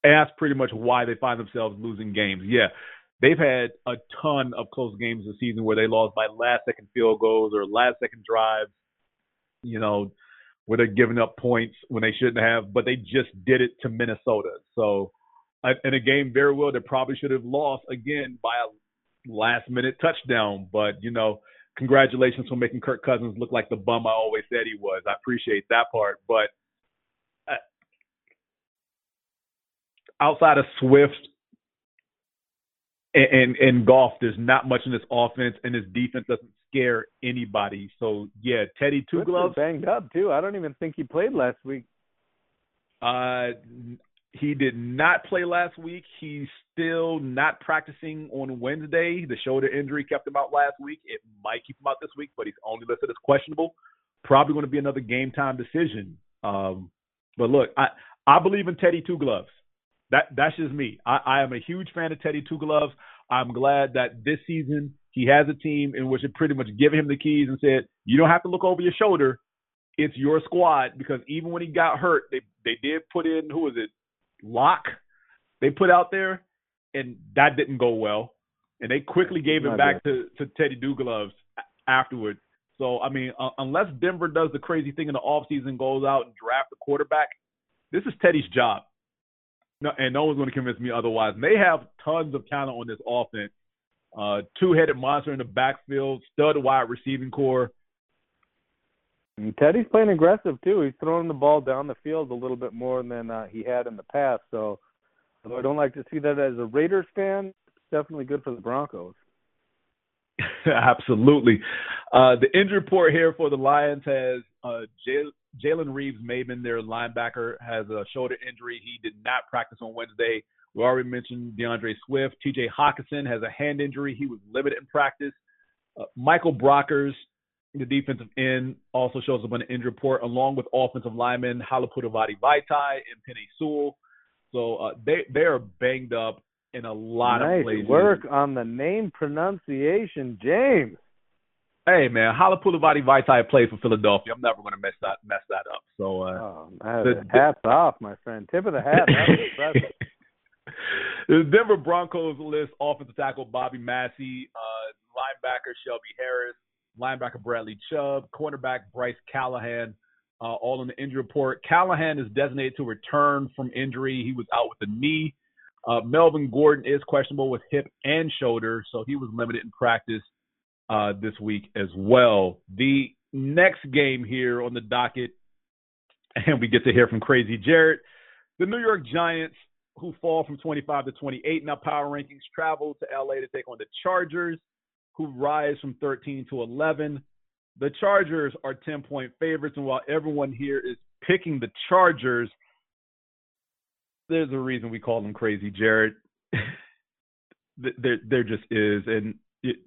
G: and that's pretty much why they find themselves losing games. Yeah, they've had a ton of close games this season where they lost by last second field goals or last second drives, you know, where they're giving up points when they shouldn't have, but they just did it to Minnesota. So, in a game very well they probably should have lost again by a last minute touchdown. But, you know, congratulations for making Kirk Cousins look like the bum I always said he was. I appreciate that part. But uh, outside of Swift and, and, and Goff, there's not much in this offense, and this defense doesn't scare anybody. So yeah, Teddy Two Gloves
H: banged up too. I don't even think he played last week.
G: Uh, he did not play last week. He's still not practicing on Wednesday. The shoulder injury kept him out last week. It might keep him out this week, but he's only listed as questionable. Probably going to be another game time decision. Um, but look, I I believe in Teddy Two Gloves. That that's just me. I, I am a huge fan of Teddy Two Gloves. I'm glad that this season he has a team in which it pretty much given him the keys and said, you don't have to look over your shoulder. It's your squad because even when he got hurt, they they did put in who was it, Lock. They put out there, and that didn't go well. And they quickly gave him back to to Teddy Two Gloves afterwards. So I mean, uh, unless Denver does the crazy thing in the offseason, goes out and draft a quarterback, this is Teddy's job. No, and no one's going to convince me otherwise. And they have tons of talent on this offense. Uh, two-headed monster in the backfield, stud wide receiving corps.
H: And Teddy's playing aggressive too. He's throwing the ball down the field a little bit more than uh, he had in the past. So, although I don't like to see that as a Raiders fan, definitely good for the Broncos. <laughs>
G: Absolutely. Uh, the injury report here for the Lions has uh, Jalen Reeves-Maybin, their linebacker, has a shoulder injury. He did not practice on Wednesday. We already mentioned D'Andre Swift. TJ Hockenson has a hand injury. He was limited in practice. Uh, Michael Brockers, the defensive end, also shows up on the injury report, along with offensive linemen Halapoulivaati Vaitai and Penei Sewell. So uh, they they are banged up in a lot
H: nice
G: of places.
H: work on the name pronunciation, James.
G: Hey man, Halapoulivaati Vaitai played for Philadelphia. I'm never going to mess that mess that up. So uh,
H: oh, the, hats the, off, my friend. Tip of the hat. That was impressive. <laughs> <laughs>
G: the Denver Broncos list offensive tackle Bobby Massie, uh, linebacker Shelby Harris, linebacker Bradley Chubb, cornerback Bryce Callahan, uh, all in the injury report. Callahan is designated to return from injury. He was out with a knee. Uh, Melvin Gordon is questionable with hip and shoulder, so he was limited in practice uh, this week as well. The next game here on the docket, <laughs> and we get to hear from Crazy Jared. The New York Giants, who fall from 25 to 28 in our power rankings, travel to LA to take on the Chargers, who rise from 13 to 11. The Chargers are 10 point favorites, and while everyone here is picking the Chargers, there's a reason we call them crazy, Jared. <laughs> there, there just is, and it,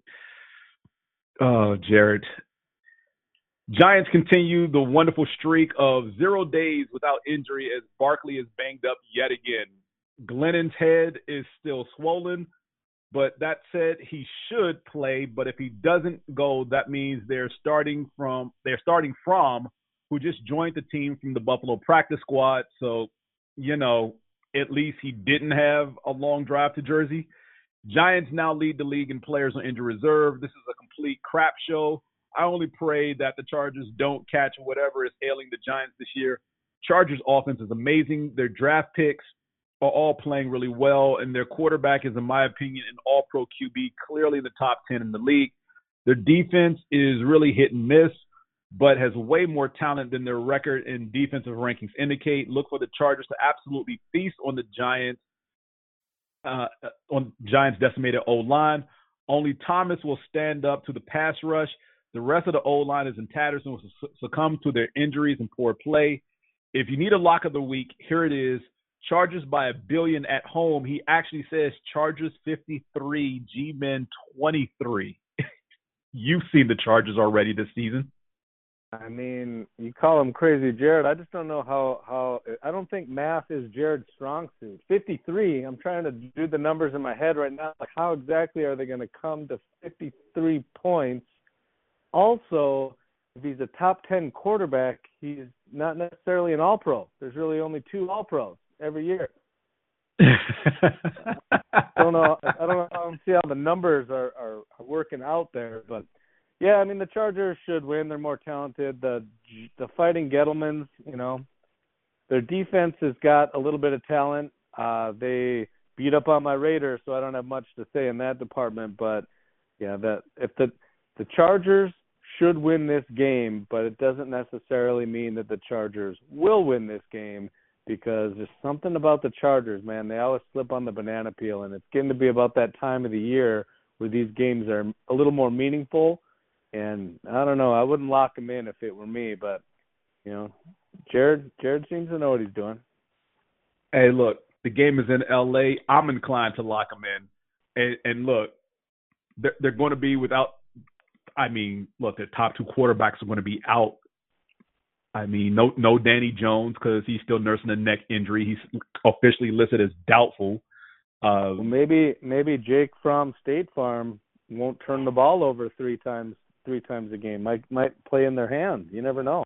G: oh, Jared. Giants continue the wonderful streak of zero days without injury as Barkley is banged up yet again. Glennon's head is still swollen, but that said, he should play. But if he doesn't go, that means they're starting Fromm they're starting Fromm who just joined the team from the Buffalo practice squad. So, you know, at least he didn't have a long drive to Jersey. Giants now lead the league in players on injury reserve. This is a complete crap show. I only pray that the Chargers don't catch whatever is ailing the Giants this year. Chargers offense is amazing. Their draft picks are all playing really well, and their quarterback is, in my opinion, an all pro QB, clearly the top 10 in the league. Their defense is really hit and miss but has way more talent than their record and defensive rankings indicate. Look for the Chargers to absolutely feast on the Giants, uh, on Giants' decimated O line. Only Thomas will stand up to the pass rush. The rest of the O line is in tatters and will succumb to their injuries and poor play. If you need a lock of the week, here it is. Chargers by a billion at home. He actually says Chargers 53, G Men 23. <laughs> You've seen the Chargers already this season.
H: I mean, you call him crazy Jared. I just don't know how how I don't think math is Jared's strong suit. 53. I'm trying to do the numbers in my head right now. Like how exactly are they going to come to 53 points? Also, if he's a top 10 quarterback, he's not necessarily an all-pro. There's really only two all-pros every year. <laughs> I don't know. I don't know. I don't see how the numbers are, are working out there, but yeah, I mean the Chargers should win. They're more talented. The the Fighting Gettlemans, you know, their defense has got a little bit of talent. Uh, they beat up on my Raiders, so I don't have much to say in that department. But yeah, that if the the Chargers should win this game, but it doesn't necessarily mean that the Chargers will win this game because there's something about the Chargers, man. They always slip on the banana peel, and it's getting to be about that time of the year where these games are a little more meaningful and I don't know. I wouldn't lock him in if it were me, but you know, Jared Jared seems to know what he's doing.
G: Hey, look, the game is in L.A. I'm inclined to lock him in, and, and look, they're, they're going to be without. I mean, look, their top two quarterbacks are going to be out. I mean, no no Danny Jones because he's still nursing a neck injury. He's officially listed as doubtful. Uh,
H: well, maybe maybe Jake from State Farm won't turn the ball over three times three times a game. Might might play in their hand. You never know.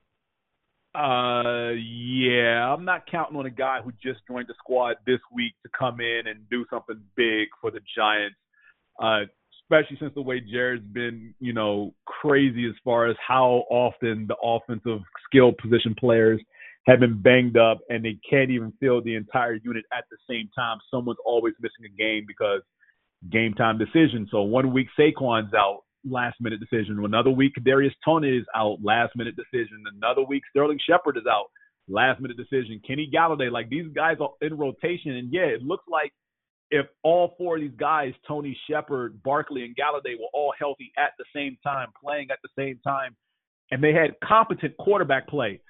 G: Uh, yeah, I'm not counting on a guy who just joined the squad this week to come in and do something big for the Giants. Uh, especially since the way Jared's been, you know, crazy as far as how often the offensive skill position players have been banged up and they can't even field the entire unit at the same time. Someone's always missing a game because game time decision. So one week Saquon's out, last minute decision. Another week, Darius Toney is out, last minute decision. Another week, Sterling Shepard is out, last minute decision. Kenny Golladay, like these guys are in rotation, and yeah, it looks like if all four of these guys, Toney Shepard, Barkley, and Golladay, were all healthy at the same time, playing at the same time, and they had competent quarterback play.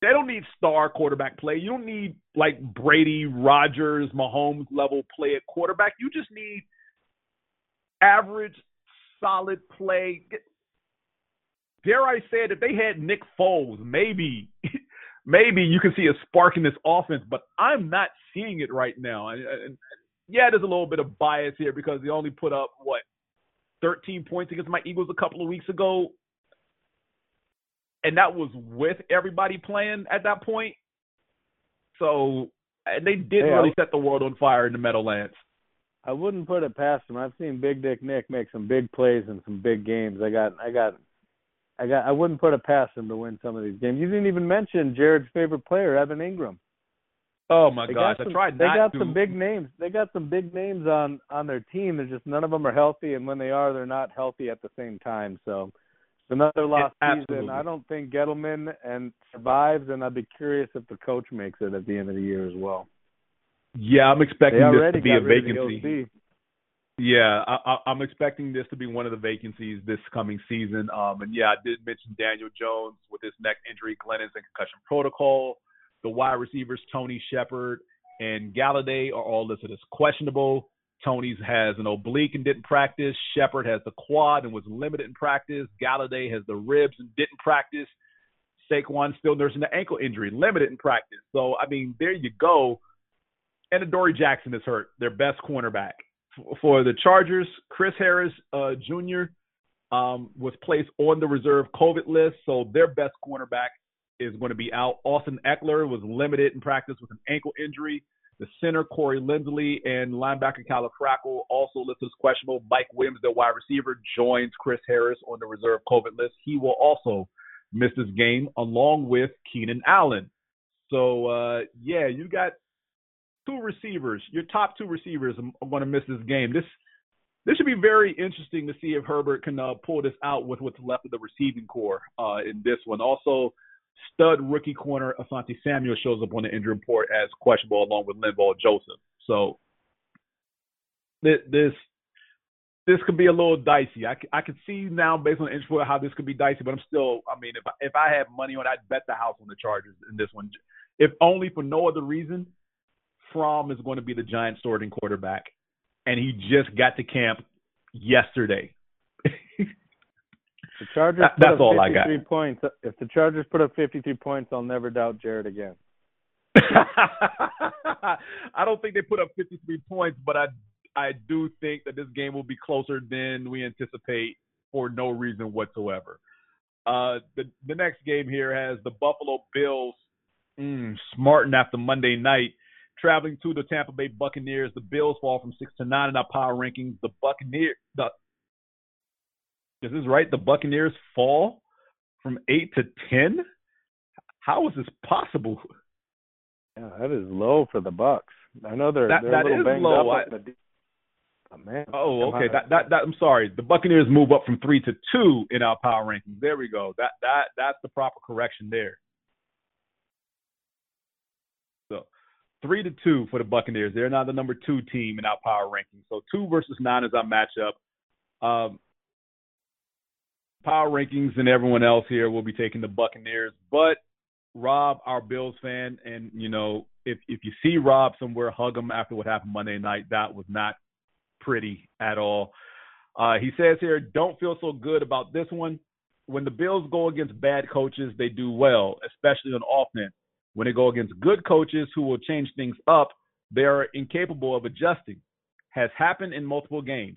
G: They don't need star quarterback play. You don't need like Brady, Rodgers, Mahomes level play at quarterback. You just need average solid play. Dare I say it, if they had Nick Foles, maybe <laughs> maybe you can see a spark in this offense, but I'm not seeing it right now. And, and yeah, there's a little bit of bias here because they only put up what 13 points against my Eagles a couple of weeks ago, and that was with everybody playing at that point. So and they didn't
H: hey,
G: really set the world on fire in the Meadowlands.
H: I wouldn't put it past him. I've seen Big Dick Nick make some big plays in some big games. I got, I got, I got. I wouldn't put it past him to win some of these games. You didn't even mention Jared's favorite player, Evan Engram.
G: Oh my
H: they
G: gosh,
H: some,
G: I tried
H: They got
G: to.
H: some big names. They got some big names on on their team. They're just none of them are healthy, and when they are, they're not healthy at the same time. So it's another lost
G: Yeah,
H: season. I don't think Gettleman and survives, and I'd be curious if the coach makes it at the end of the year as well.
G: Yeah, I'm expecting this to be a vacancy. Yeah, I, I, I'm expecting this to be one of the vacancies this coming season. Um, and yeah, I did mention Daniel Jones with his neck injury, Glennon's in concussion protocol. The wide receivers, Toney Shepard and Golladay, are all listed as questionable. Toney's has an oblique and didn't practice. Shepard has the quad and was limited in practice. Golladay has the ribs and didn't practice. Saquon still nursing the ankle injury, limited in practice. So I mean, there you go. And Adoree Jackson is hurt, their best cornerback for the Chargers, Chris Harris uh, Jr. Um, was placed on the reserve COVID list, so their best cornerback is going to be out. Austin Ekeler was limited in practice with an ankle injury. The center Corey Linsley and linebacker Kyler Fackrell also listed as questionable. Mike Williams, their wide receiver, joins Chris Harris on the reserve COVID list. He will also miss this game along with Keenan Allen. So uh, yeah, you got two receivers, your top two receivers are going to miss this game. This this should be very interesting to see if Herbert can uh, pull this out with what's left of the receiving corps uh, in this one. Also, stud rookie corner Asante Samuel shows up on the injury report as questionable along with Linval Joseph. So this this this could be a little dicey. I, c- I could see now based on the injury report how this could be dicey, but I'm still. I mean, if I, if I had money on, it, I'd bet the house on the Chargers in this one, if only for no other reason. Fromm is going to be the Giants' starting quarterback, and he just got to camp yesterday.
H: the Chargers put
G: that's
H: up
G: all I got.
H: 53 points, if the Chargers put up 53 points, I'll never doubt Jared again. <laughs>
G: I don't think they put up 53 points, but I I do think that this game will be closer than we anticipate for no reason whatsoever. Uh, the the next game here has the Buffalo Bills mm, smarting after Monday night, traveling to the Tampa Bay Buccaneers. The Bills fall from six to nine in our power rankings. The Buccaneers, the is this right? The Buccaneers fall from eight to ten. How is this possible?
H: Yeah, that is low for the Bucks. I know they're
G: That-
H: they're
G: that
H: a little
G: is
H: banged
G: low.
H: up.
G: I-
H: the but oh, man,
G: Oh, okay. That, that that I'm sorry. The Buccaneers move up from three to two in our power rankings. There we go. That that that's the proper correction there. So three to two for the Buccaneers. They're now the number two team in our power rankings. So two versus nine is our matchup. Um, power rankings and everyone else here will be taking the Buccaneers, but Rob, our Bills fan, and you know, if if you see Rob somewhere, hug him after what happened Monday night. That was not pretty at all. Uh, he says here, don't feel so good about this one. When the Bills go against bad coaches, they do well, especially on offense. When they go against good coaches who will change things up, they are incapable of adjusting. Has happened in multiple games.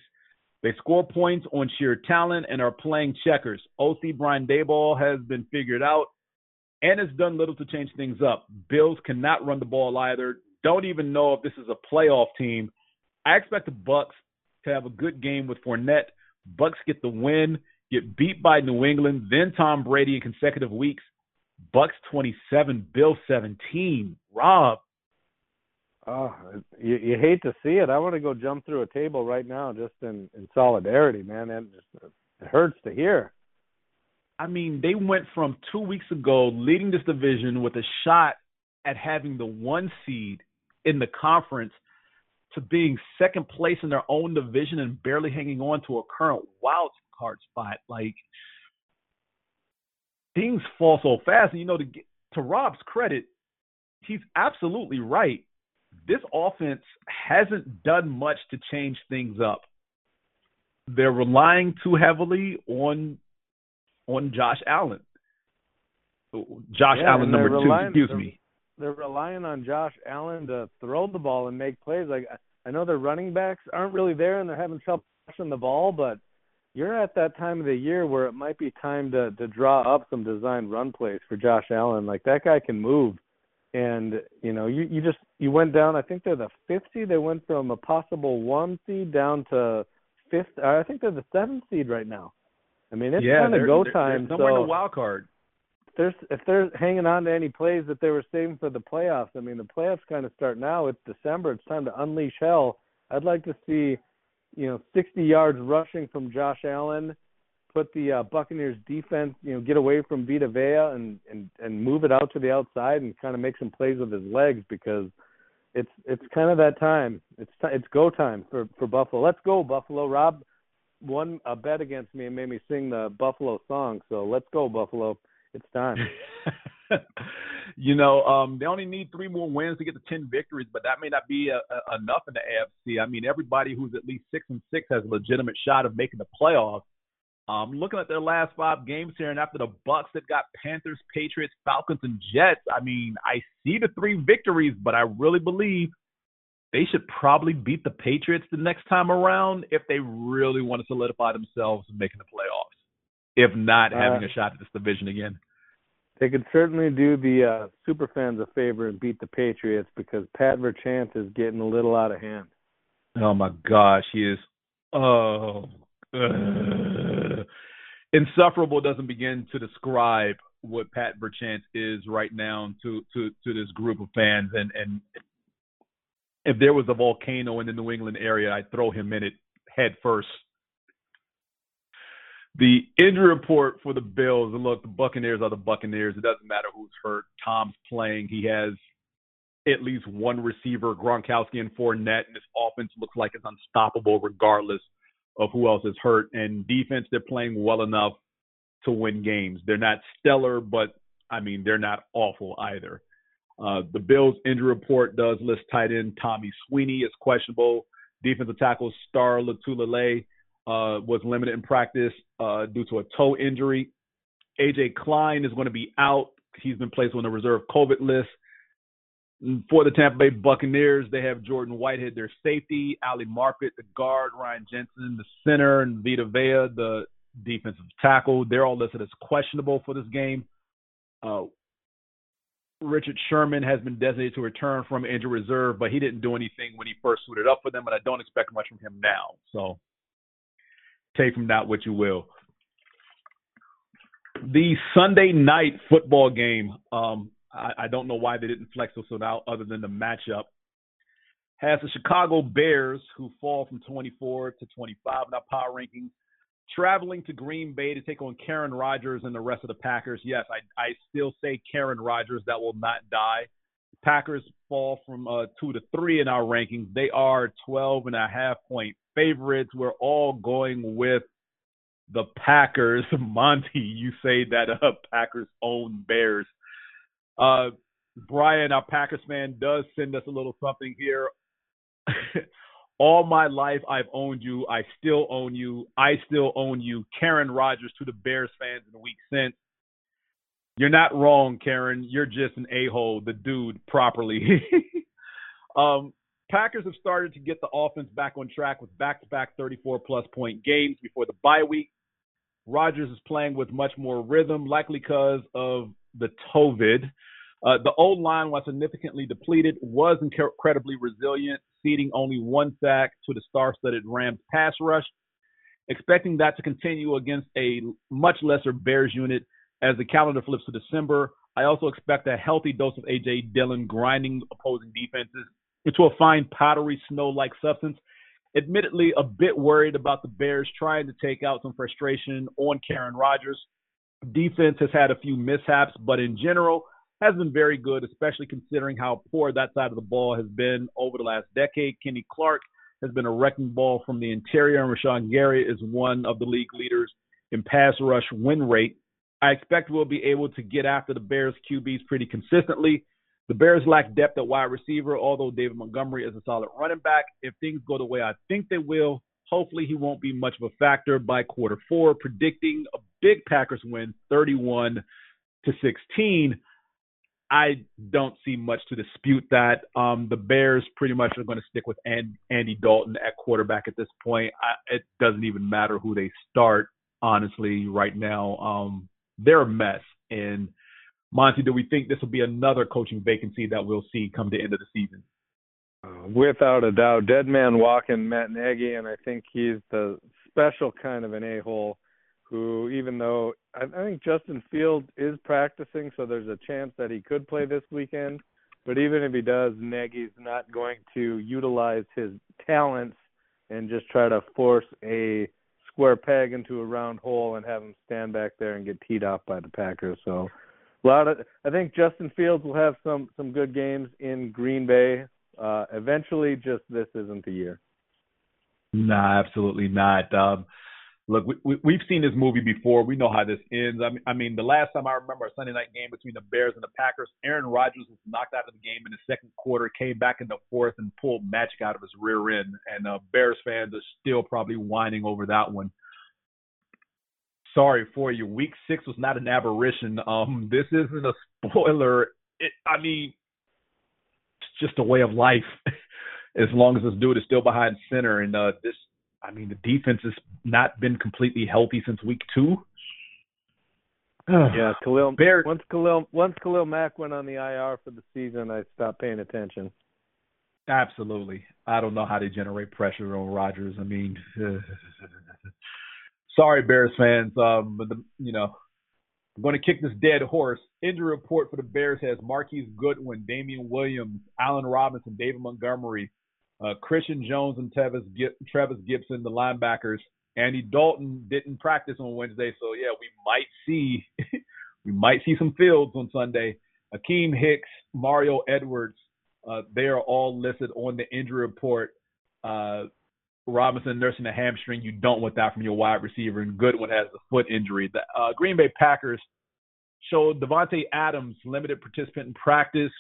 G: They score points on sheer talent and are playing checkers. OC Brian Daboll has been figured out and has done little to change things up. Bills cannot run the ball either. Don't even know if this is a playoff team. I expect the Bucks to have a good game with Fournette. Bucks get the win, get beat by New England, then Tom Brady in consecutive weeks. Bucks 27, Bill 17. Rob,
H: Oh, you, you hate to see it. I want to go jump through a table right now, just in in solidarity, man. And just, it hurts to hear.
G: I mean, they went from two weeks ago leading this division with a shot at having the one seed in the conference to being second place in their own division and barely hanging on to a current wild card spot. Like things fall so fast, and you know, to get, to Rob's credit, he's absolutely right. This offense hasn't done much to change things up. They're relying too heavily on on Josh Allen. Josh
H: Yeah,
G: Allen number
H: they're
G: two, excuse
H: they're-
G: me.
H: They're relying on Josh Allen to throw the ball and make plays. Like I know their running backs aren't really there, and they're having trouble pushing the ball. But you're at that time of the year where it might be time to to draw up some designed run plays for Josh Allen. Like that guy can move, and you know you you just you went down. I think they're the fifth seed. They went from a possible one seed down to fifth. I think they're the seventh seed right now. I mean, it's
G: yeah,
H: kind of go time.
G: They're somewhere
H: so
G: in the wild card.
H: if there's if they're hanging on to any plays that they were saving for the playoffs, I mean the playoffs kind of start now. It's December. It's time to unleash hell. I'd like to see, you know, 60 yards rushing from Josh Allen, put the uh, Buccaneers defense, you know, get away from Vita Vea and and and move it out to the outside and kind of make some plays with his legs because it's it's kind of that time. It's ti it's go time for for Buffalo. Let's go Buffalo. Rob won a bet against me and made me sing the Buffalo song. So let's go Buffalo. It's time. <laughs> <laughs>
G: you know, um, they only need three more wins to get to ten victories, but that may not be a, a, enough in the AFC. I mean, everybody who's at least six and six has a legitimate shot of making the playoffs. Um, looking at their last five games here, and after the Bucks that got Panthers, Patriots, Falcons, and Jets, I mean, I see the three victories, but I really believe they should probably beat the Patriots the next time around if they really want to solidify themselves in making the playoffs. If not, having
H: Uh,
G: a shot at this division again.
H: They could certainly do the uh, super fans a favor and beat the Patriots because Pat Verchant is getting a little out of hand.
G: Oh my gosh, he is. Oh, uh, insufferable doesn't begin to describe what Pat Berchant is right now to to to this group of fans. And and if there was a volcano in the New England area, I'd throw him in it head first. The injury report for the Bills, and look, the Buccaneers are the Buccaneers. It doesn't matter who's hurt. Tom's playing. He has at least one receiver, Gronkowski and Fournette, and this offense looks like it's unstoppable regardless of who else is hurt. And defense, they're playing well enough to win games. They're not stellar, but I mean, they're not awful either. Uh, the Bills injury report does list tight end Tommy Sweeney as questionable. Defensive tackle Star Lotulelei uh, was limited in practice uh, due to a toe injury. AJ Klein is going to be out. He's been placed on the reserve COVID list. For the Tampa Bay Buccaneers, they have Jordan Whitehead, their safety, Ali Marpet, the guard, Ryan Jensen, the center, and Vita Vea, the defensive tackle. They're all listed as questionable for this game. Uh, Richard Sherman has been designated to return from injury reserve, but he didn't do anything when he first suited up for them, and I don't expect much from him now. So take from that what you will. The Sunday night football game, um, I, I don't know why they didn't flex one out other than the matchup, has the Chicago Bears, who fall from 24 to 25 in our power rankings, traveling to Green Bay to take on Karen Rodgers and the rest of the Packers. Yes, I, I still say Karen Rodgers. That will not die. Packers fall from uh, two to three in our rankings. They are 12 and a half point favorites. We're all going with the Packers. <laughs> Monty, you say that uh, Packers own Bears. Uh, Brian, our Packers fan, does send us a little something here. <laughs> All my life, I've owned you. I still own you. I still own you. Karen Rodgers to the Bears fans in the week since. You're not wrong, Karen. You're just an a hole, the dude, properly. <laughs> um, Packers have started to get the offense back on track with back to back 34 plus point games before the bye week. Rodgers is playing with much more rhythm, likely because of the COVID. Uh, the old line, while significantly depleted, was incredibly resilient, ceding only one sack to the star-studded Rams pass rush. Expecting that to continue against a much lesser Bears unit as the calendar flips to December. I also expect a healthy dose of AJ Dillon grinding opposing defenses into a fine powdery snow-like substance. Admittedly, a bit worried about the Bears trying to take out some frustration on Karen Rodgers. Defense has had a few mishaps, but in general, has been very good, especially considering how poor that side of the ball has been over the last decade. Kenny Clark has been a wrecking ball from the interior, and Rashan Gary is one of the league leaders in pass rush win rate. I expect we'll be able to get after the Bears QBs pretty consistently. The Bears lack depth at wide receiver, although David Montgomery is a solid running back. If things go the way I think they will, hopefully he won't be much of a factor by quarter four, predicting a big Packers win 31 to 16. I don't see much to dispute that. Um, the Bears pretty much are going to stick with Andy Dalton at quarterback at this point. I, it doesn't even matter who they start, honestly, right now. Um, they're a mess. And Monty, do we think this will be another coaching vacancy that we'll see come the end of the season?
H: Uh, without a doubt, dead man walking Matt Nagy, and I think he's the special kind of an a hole who, even though I, think Justin Fields is practicing, so there's a chance that he could play this weekend. But even if he does, Nagy's not going to utilize his talents and just try to force a square peg into a round hole and have him stand back there and get teed off by the Packers. So a lot of I think Justin Fields will have some some good games in Green Bay. Uh eventually just this isn't the year.
G: Nah, absolutely not. Um look, we, we, have seen this movie before. We know how this ends. I mean, I mean, the last time I remember a Sunday night game between the Bears and the Packers, Aaron Rodgers was knocked out of the game in the second quarter, came back in the fourth, and pulled magic out of his rear end. And uh, Bears fans are still probably whining over that one. Sorry for you. Week six was not an aberration. Um, this isn't a spoiler. It, I mean, it's just a way of life. <laughs> as long as this dude is still behind center, and uh, this I mean, the defense has not been completely healthy since week two. <sighs>
H: yeah, Khalil. Bear, once Khalil once Khalil Mack went on the IR for the season, I stopped paying attention.
G: Absolutely, I don't know how they generate pressure on Rodgers. I mean, <sighs> <laughs> sorry, Bears fans, um, but the, you know, I'm going to kick this dead horse. Injury report for the Bears has Marquise Goodwin, Damien Williams, Allen Robinson, David Montgomery, uh, Christian Jones and Tevis, Trevis Gipson, the linebackers. Andy Dalton didn't practice on Wednesday, so yeah, we might see <laughs> we might see some fields on Sunday. Akiem Hicks, Mario Edwards, uh, they are all listed on the injury report. Uh, Robinson nursing a hamstring, you don't want that from your wide receiver, and Goodwin has a foot injury. The uh, Green Bay Packers showed Davante Adams limited participant in practice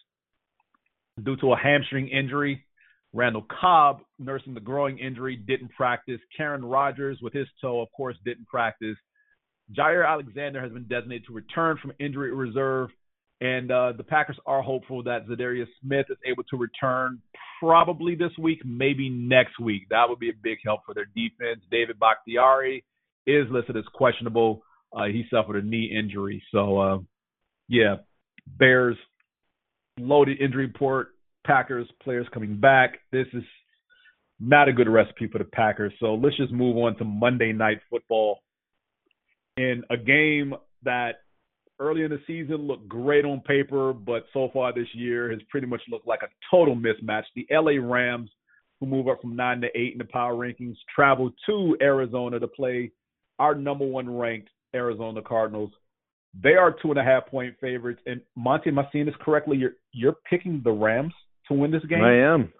G: due to a hamstring injury. Randall Cobb, nursing the growing injury, didn't practice. Karen Rodgers, with his toe, of course, didn't practice. Jaire Alexander has been designated to return from injury reserve. And uh, the Packers are hopeful that Za'Darius Smith is able to return probably this week, maybe next week. That would be a big help for their defense. David Bakhtiari is listed as questionable. Uh, he suffered a knee injury. So, uh, yeah, Bears loaded injury report. Packers players coming back. This is not a good recipe for the Packers. So let's just move on to Monday Night Football. In a game that early in the season looked great on paper, but so far this year has pretty much looked like a total mismatch. The LA Rams, who move up from nine to eight in the power rankings, travel to Arizona to play our number one ranked Arizona Cardinals. They are two and a half point favorites. And Monty, am I seeing this correctly? You're you're picking the Rams to win this game?
H: I am.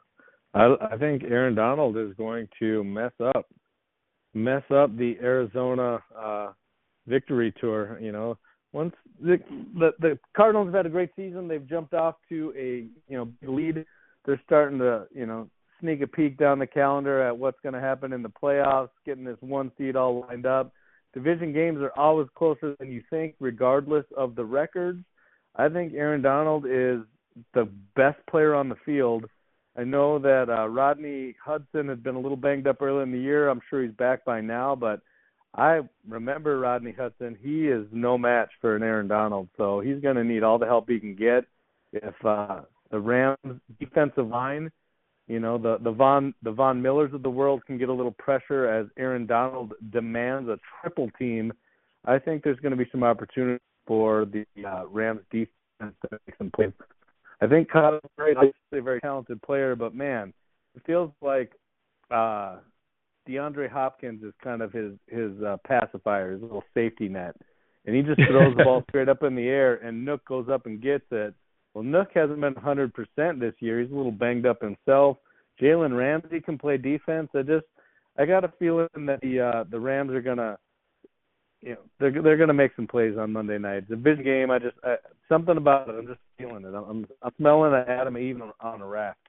H: I, I think Aaron Donald is going to mess up, mess up the Arizona uh, victory tour. You know, once the, the the Cardinals have had a great season, they've jumped off to a you know lead. They're starting to you know sneak a peek down the calendar at what's going to happen in the playoffs, getting this one seed all lined up. Division games are always closer than you think, regardless of the records. I think Aaron Donald is the best player on the field. I know that uh, Rodney Hudson has been a little banged up early in the year. I'm sure he's back by now, but I remember Rodney Hudson. He is no match for an Aaron Donald, so he's going to need all the help he can get. If uh, the Rams defensive line, you know, the the Von the Von Millers of the world can get a little pressure as Aaron Donald demands a triple team. I think there's going to be some opportunity for the uh, Rams defense to make some plays. I think Murray is a very talented player, but man, it feels like uh DeAndre Hopkins is kind of his his uh, pacifier, his little safety net, and he just throws the ball <laughs> straight up in the air, and Nuk goes up and gets it. Well, Nuk hasn't been 100% this year. He's a little banged up himself. Jalen Ramsey can play defense. I just I got a feeling that the uh, the Rams are gonna you know they're they're gonna make some plays on Monday night. It's a big game. I just I, something about it. I'm just feeling it. I'm I'm smelling an Adam even on a raft.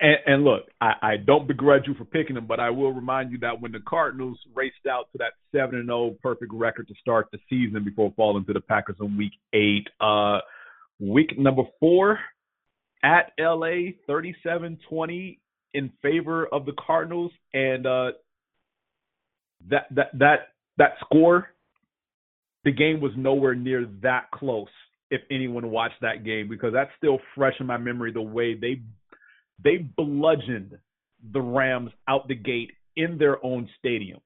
G: And, and look, I, I don't begrudge you for picking them, but I will remind you that when the Cardinals raced out to that seven and zero perfect record to start the season before falling to the Packers in Week Eight, uh, week number four at LA, 37-20 in favor of the Cardinals, and uh, that that that that score, the game was nowhere near that close. If anyone watched that game, because that's still fresh in my memory, the way they they bludgeoned the Rams out the gate in their own stadium.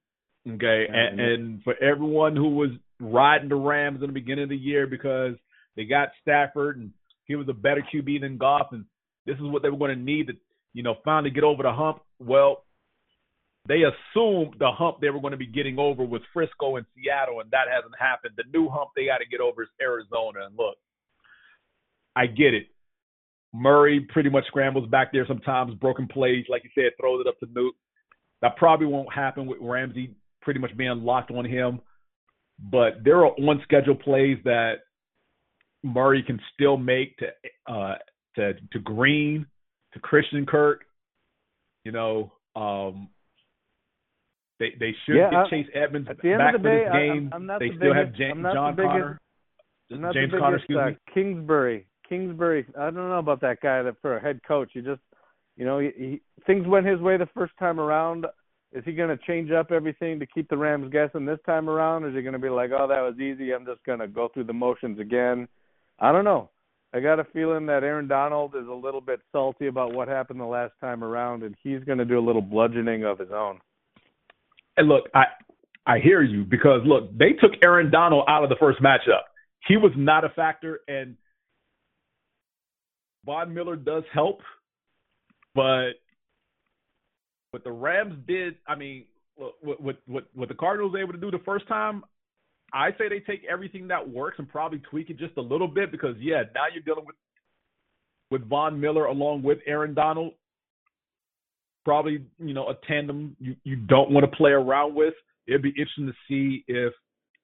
G: Okay, and, and for everyone who was riding the Rams in the beginning of the year because they got Stafford and he was a better QB than Goff, and this is what they were going to need to, you know, finally get over the hump. Well, they assumed the hump they were going to be getting over was Frisco and Seattle, and that hasn't happened. The new hump they got to get over is Arizona. And look, I get it. Murray pretty much scrambles back there sometimes, broken plays, like you said, throws it up to Nuk. That probably won't happen with Ramsey pretty much being locked on him. But there are on schedule plays that Murray can still make to uh, to to Green, to Christian Kirk. You know, um, they they should
H: yeah,
G: get Chase Edmonds
H: at the end
G: back for
H: day,
G: this game.
H: I,
G: they
H: the
G: still
H: biggest,
G: have James,
H: I'm
G: John
H: biggest,
G: Connor. James Conner, excuse
H: uh,
G: me.
H: Kingsbury. Kingsbury. I don't know about that guy that for a head coach. He just, you know, he, he, things went his way the first time around. Is he going to change up everything to keep the Rams guessing this time around? Or is he going to be like, oh, that was easy. I'm just going to go through the motions again? I don't know. I got a feeling that Aaron Donald is a little bit salty about what happened the last time around, and he's going to do a little bludgeoning of his own.
G: And look, I I hear you because look, they took Aaron Donald out of the first matchup. He was not a factor, and Von Miller does help, but what the Rams did, I mean, what what what, what the Cardinals were able to do the first time, I say they take everything that works and probably tweak it just a little bit because yeah, now you're dealing with with Von Miller along with Aaron Donald. Probably, you know, a tandem you, you don't want to play around with. It'd be interesting to see if,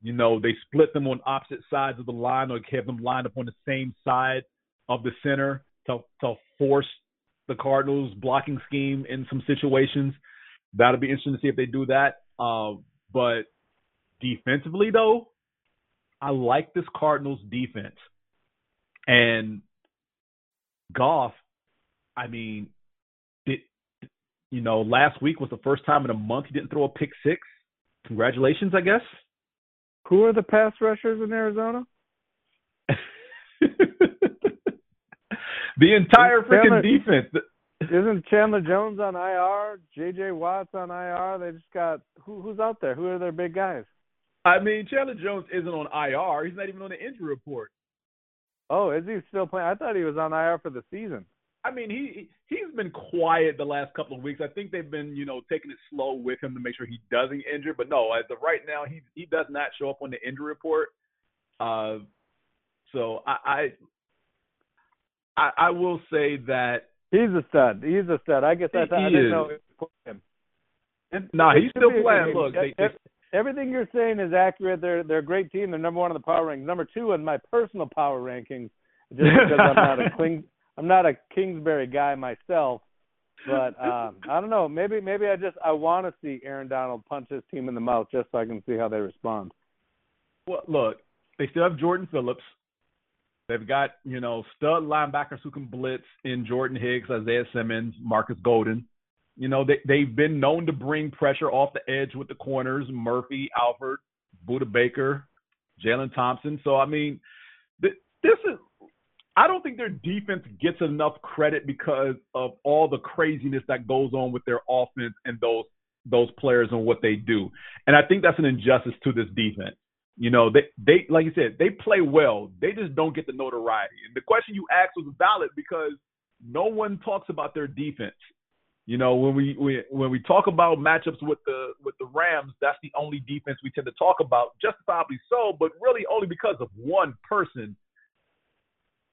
G: you know, they split them on opposite sides of the line or have them lined up on the same side of the center to to force the Cardinals blocking scheme in some situations. That'll be interesting to see if they do that. Uh, but defensively, though, I like this Cardinals defense. And Goff, I mean, it, you know, last week was the first time in a month he didn't throw a pick six. Congratulations, I guess.
H: Who are the pass rushers in Arizona? <laughs>
G: the entire freaking defense.
H: Isn't Chandler Jones on IR? J.J. Watt's on IR. They just got who, who's out there? Who are their big guys?
G: I mean, Chandler Jones isn't on IR. He's not even on the injury report.
H: Oh, is he still playing? I thought he was on IR for the season.
G: I mean, he he's been quiet the last couple of weeks. I think they've been, you know, taking it slow with him to make sure he doesn't injure. But no, as of right now, he he does not show up on the injury report. Uh, so I I I, I will say that
H: He's a stud. He's a stud. I guess I, I didn't
G: is.
H: know he was playing. And
G: Nah, he's still
H: be a good
G: playing. Look, they-
H: Ev- everything you're saying is accurate. They're they're a great team. They're number one in the power rankings. Number two in my personal power rankings, just because I'm not a <laughs> Kling, I'm not a Kingsbury guy myself. But um, I don't know. Maybe maybe I just I want to see Aaron Donald punch his team in the mouth just so I can see how they respond.
G: well, look, they still have Jordan Phillips. They've got, you know, stud linebackers who can blitz in Jordan Hicks, Isaiah Simmons, Marcus Golden. You know, they they've been known to bring pressure off the edge with the corners, Murphy, Alford, Budda Baker, Jalen Thompson. So I mean, th- this is I don't think their defense gets enough credit because of all the craziness that goes on with their offense and those those players and what they do. And I think that's an injustice to this defense. You know, they they like you said, they play well. They just don't get the notoriety. And the question you asked was valid because no one talks about their defense. You know, when we, we when we talk about matchups with the with the Rams, that's the only defense we tend to talk about, justifiably so, but really only because of one person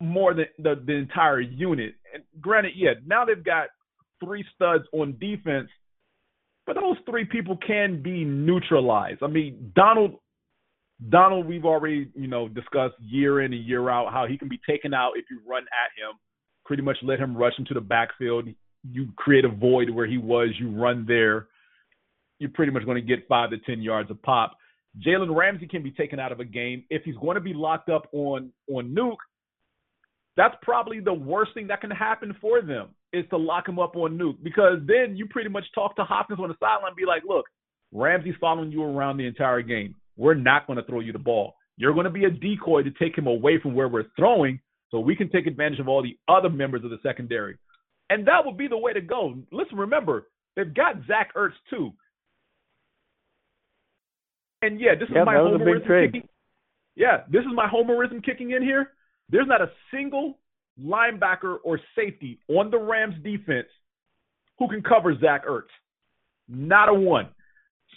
G: more than the, the entire unit. And granted, yeah, now they've got three studs on defense, but those three people can be neutralized. I mean, Donald Donald, we've already, you know, discussed year in and year out how he can be taken out if you run at him. Pretty much let him rush into the backfield. You create a void where he was, you run there. You're pretty much going to get five to ten yards a pop. Jalen Ramsey can be taken out of a game if he's going to be locked up on on Nuk. That's probably the worst thing that can happen for them is to lock him up on Nuk because then you pretty much talk to Hopkins on the sideline and be like, look, Ramsey's following you around the entire game. We're not going to throw you the ball. You're going to be a decoy to take him away from where we're throwing so we can take advantage of all the other members of the secondary. And that would be the way to go. Listen, remember, they've got Zach Ertz too. And yeah, this
H: Yeah,
G: is my homerism kicking. Yeah, this is my homerism kicking in here. There's not a single linebacker or safety on the Rams defense who can cover Zach Ertz. Not a one.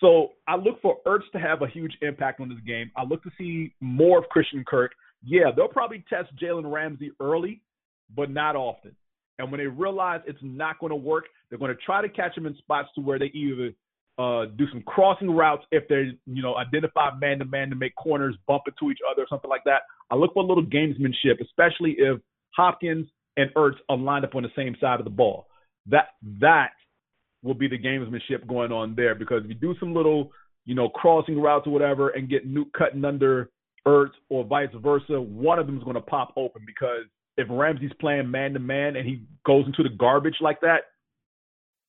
G: So I look for Ertz to have a huge impact on this game. I look to see more of Christian Kirk. Yeah, they'll probably test Jalen Ramsey early, but not often. And when they realize it's not going to work, they're going to try to catch him in spots to where they either uh, do some crossing routes if they're, you know, identify man to man to make corners bump into each other or something like that. I look for a little gamesmanship, especially if Hopkins and Ertz are lined up on the same side of the ball. That that will be the gamesmanship going on there because if you do some little, you know, crossing routes or whatever and get Nuk cutting under Ertz or vice versa, one of them is going to pop open because if Ramsey's playing man to man and he goes into the garbage like that,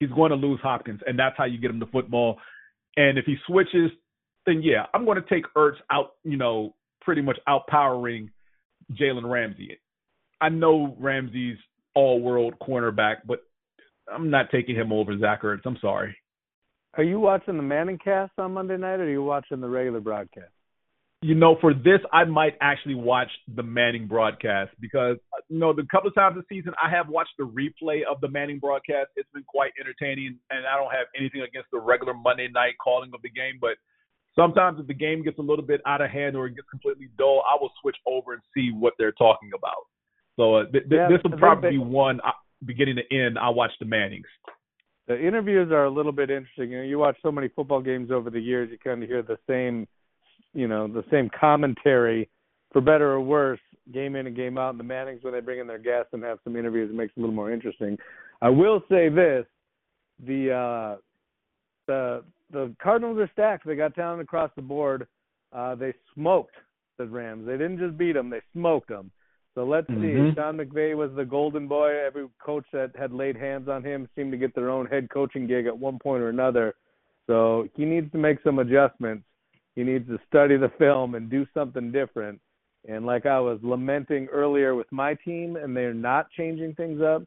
G: he's going to lose Hopkins, and that's how you get him the football. And if he switches, then yeah, I'm going to take Ertz out, you know, pretty much outpowering Jalen Ramsey. I know Ramsey's all-world cornerback, but I'm not taking him over Zach Ertz. I'm sorry.
H: Are you watching the Manning cast on Monday night, or are you watching the regular broadcast?
G: You know, for this, I might actually watch the Manning broadcast because, you know, the couple of times this season I have watched the replay of the Manning broadcast. It's been quite entertaining, and I don't have anything against the regular Monday night calling of the game. But sometimes if the game gets a little bit out of hand or it gets completely dull, I will switch over and see what they're talking about. So uh, th- th-
H: Yeah,
G: this will probably be one uh, beginning to end. I watch the Mannings.
H: The interviews are a little bit interesting. You know, you watch so many football games over the years, you kind of hear the same, you know, the same commentary, for better or worse, game in and game out. And the Mannings, when they bring in their guests and have some interviews, it makes it a little more interesting. I will say this: the uh, the the Cardinals are stacked. They got talent across the board. Uh, they smoked the Rams. They didn't just beat them; they smoked them. So let's
G: Mhm.
H: see. Sean McVay was the golden boy. Every coach that had laid hands on him seemed to get their own head coaching gig at one point or another. So he needs to make some adjustments. He needs to study the film and do something different. And like I was lamenting earlier with my team, and they're not changing things up.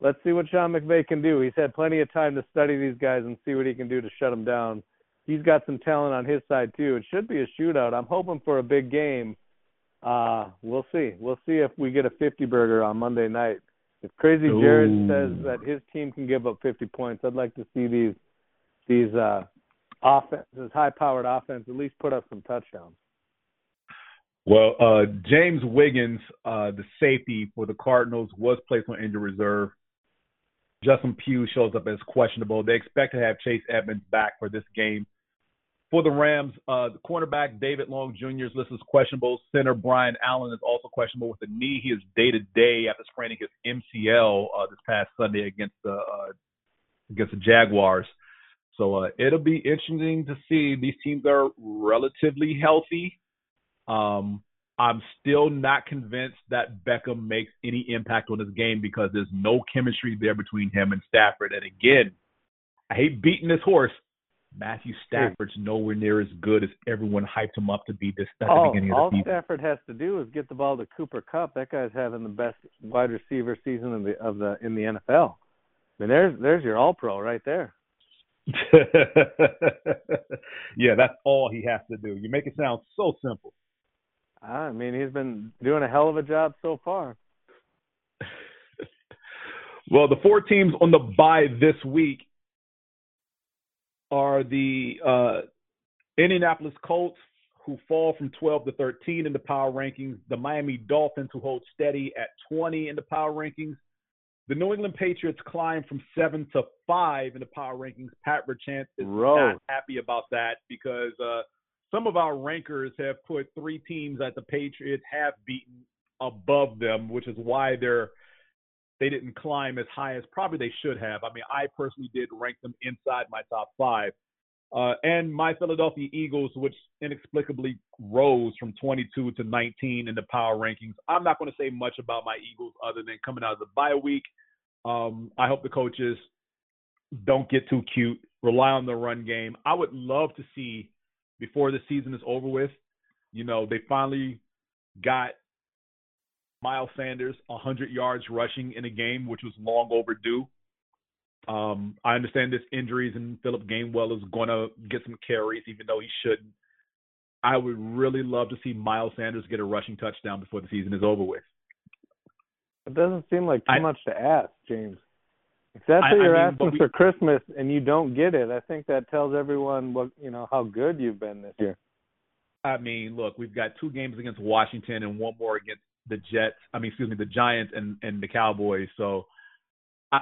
H: Let's see what Sean McVay can do. He's had plenty of time to study these guys and see what he can do to shut them down. He's got some talent on his side too. It should be a shootout. I'm hoping for a big game. Uh, we'll see. We'll see if we get a 50 burger on Monday night. If Crazy Jared
G: Ooh.
H: says that his team can give up 50 points, I'd like to see these these uh offense, this high-powered offense, at least put up some touchdowns.
G: Well, uh, James Wiggins, uh, the safety for the Cardinals, was placed on injury reserve. Justin Pugh shows up as questionable. They expect to have Chase Edmonds back for this game. For the Rams, uh, the cornerback David Long Jr. is listed as questionable. Center Brian Allen is also questionable with a knee. He is day to day after spraining his MCL uh, this past Sunday against the uh, against the Jaguars. So uh, it'll be interesting to see. These teams are relatively healthy. Um, I'm still not convinced that Beckham makes any impact on this game because there's no chemistry there between him and Stafford. And again, I hate beating this horse. Matthew Stafford's nowhere near as good as everyone hyped him up to be this at the
H: all,
G: beginning of
H: all
G: the season.
H: Stafford has to do is get the ball to Cooper Kupp. That guy's having the best wide receiver season of the of the in the NFL. I mean, there's there's your All Pro right there. <laughs>
G: yeah, that's all he has to do. You make it sound so simple.
H: I mean, he's been doing a hell of a job so far. <laughs>
G: Well, the four teams on the bye this week are the uh, Indianapolis Colts, who fall from 12 to 13 in the power rankings, the Miami Dolphins, who hold steady at 20 in the power rankings, the New England Patriots climb from 7 to 5 in the power rankings. Pat Berchant is
H: Road.
G: not happy about that because uh, some of our rankers have put three teams that the Patriots have beaten above them, which is why they're they didn't climb as high as probably they should have. I mean, I personally did rank them inside my top five. Uh, and my Philadelphia Eagles, which inexplicably rose from 22 to 19 in the power rankings. I'm not going to say much about my Eagles other than coming out of the bye week. Um, I hope the coaches don't get too cute, rely on the run game. I would love to see before the season is over with, you know, they finally got Miles Sanders 100 yards rushing in a game, which was long overdue. Um, I understand this injuries and Philip Gainwell is going to get some carries, even though he shouldn't. I would really love to see Miles Sanders get a rushing touchdown before the season is over with.
H: It doesn't seem like too
G: I-
H: much to ask, James. If that's
G: I-
H: what
G: I
H: you're
G: mean,
H: asking
G: we-
H: for Christmas and you don't get it, I think that tells everyone what you know how good you've been this year.
G: I mean, look, we've got two games against Washington and one more against the Jets. I mean, excuse me, the Giants and and the Cowboys. So, I,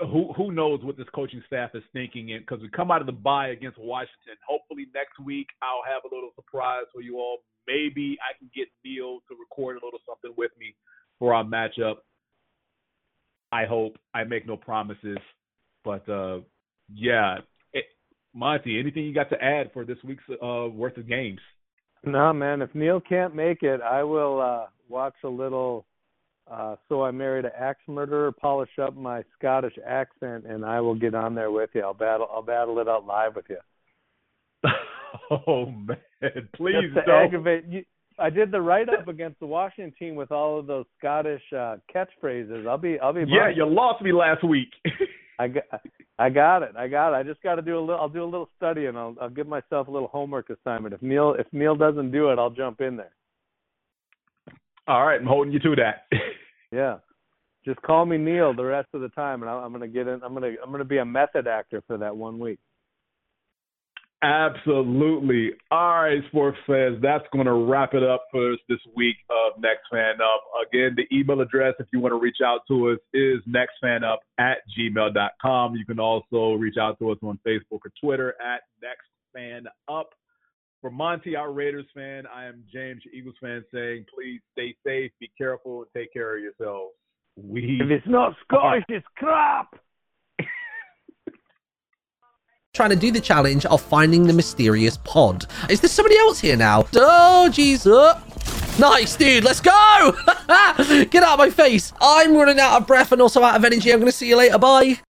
G: who who knows what this coaching staff is thinking? And because we come out of the bye against Washington, hopefully next week I'll have a little surprise for you all. Maybe I can get Neil to record a little something with me for our matchup. I hope. I make no promises, but uh yeah. Monty, anything you got to add for this week's uh, worth of games?
H: No, man. If Neil can't make it, I will uh watch a little. Uh, so I married an axe murderer. Polish up my Scottish accent, and I will get on there with you. I'll battle. I'll battle it out live with you. <laughs>
G: oh man, please
H: Just to
G: don't.
H: aggravate you. I did the write up against the Washington team with all of those Scottish uh catchphrases. I'll be. I'll be.
G: yeah, you lost me last week. <laughs>
H: I got, I got it. I got it. I just got to do a little. I'll do a little study and I'll I'll give myself a little homework assignment. If Neil if Neil doesn't do it, I'll jump in there.
G: All right, I'm holding you to that. <laughs>
H: Yeah, just call me Neil the rest of the time, and I- I'm gonna get in. I'm gonna I'm gonna be a method actor for that one week.
G: Absolutely. All right, sports fans, that's going to wrap it up for us this week of Next Fan Up. Again, the email address, if you want to reach out to us, is nextfanup at gmail.com. You can also reach out to us on Facebook or Twitter at Next Fan Up. For Monty, our Raiders fan, I am James, your Eagles fan, saying please stay safe, be careful, and take care of yourselves. We
H: If it's not <laughs> Scottish, it's crap.
I: Trying to do the challenge of finding the mysterious pod. Is there somebody else here now? Oh, Jesus. Uh. Nice, dude. Let's go. <laughs> Get out of my face. I'm running out of breath and also out of energy. I'm going to see you later. Bye.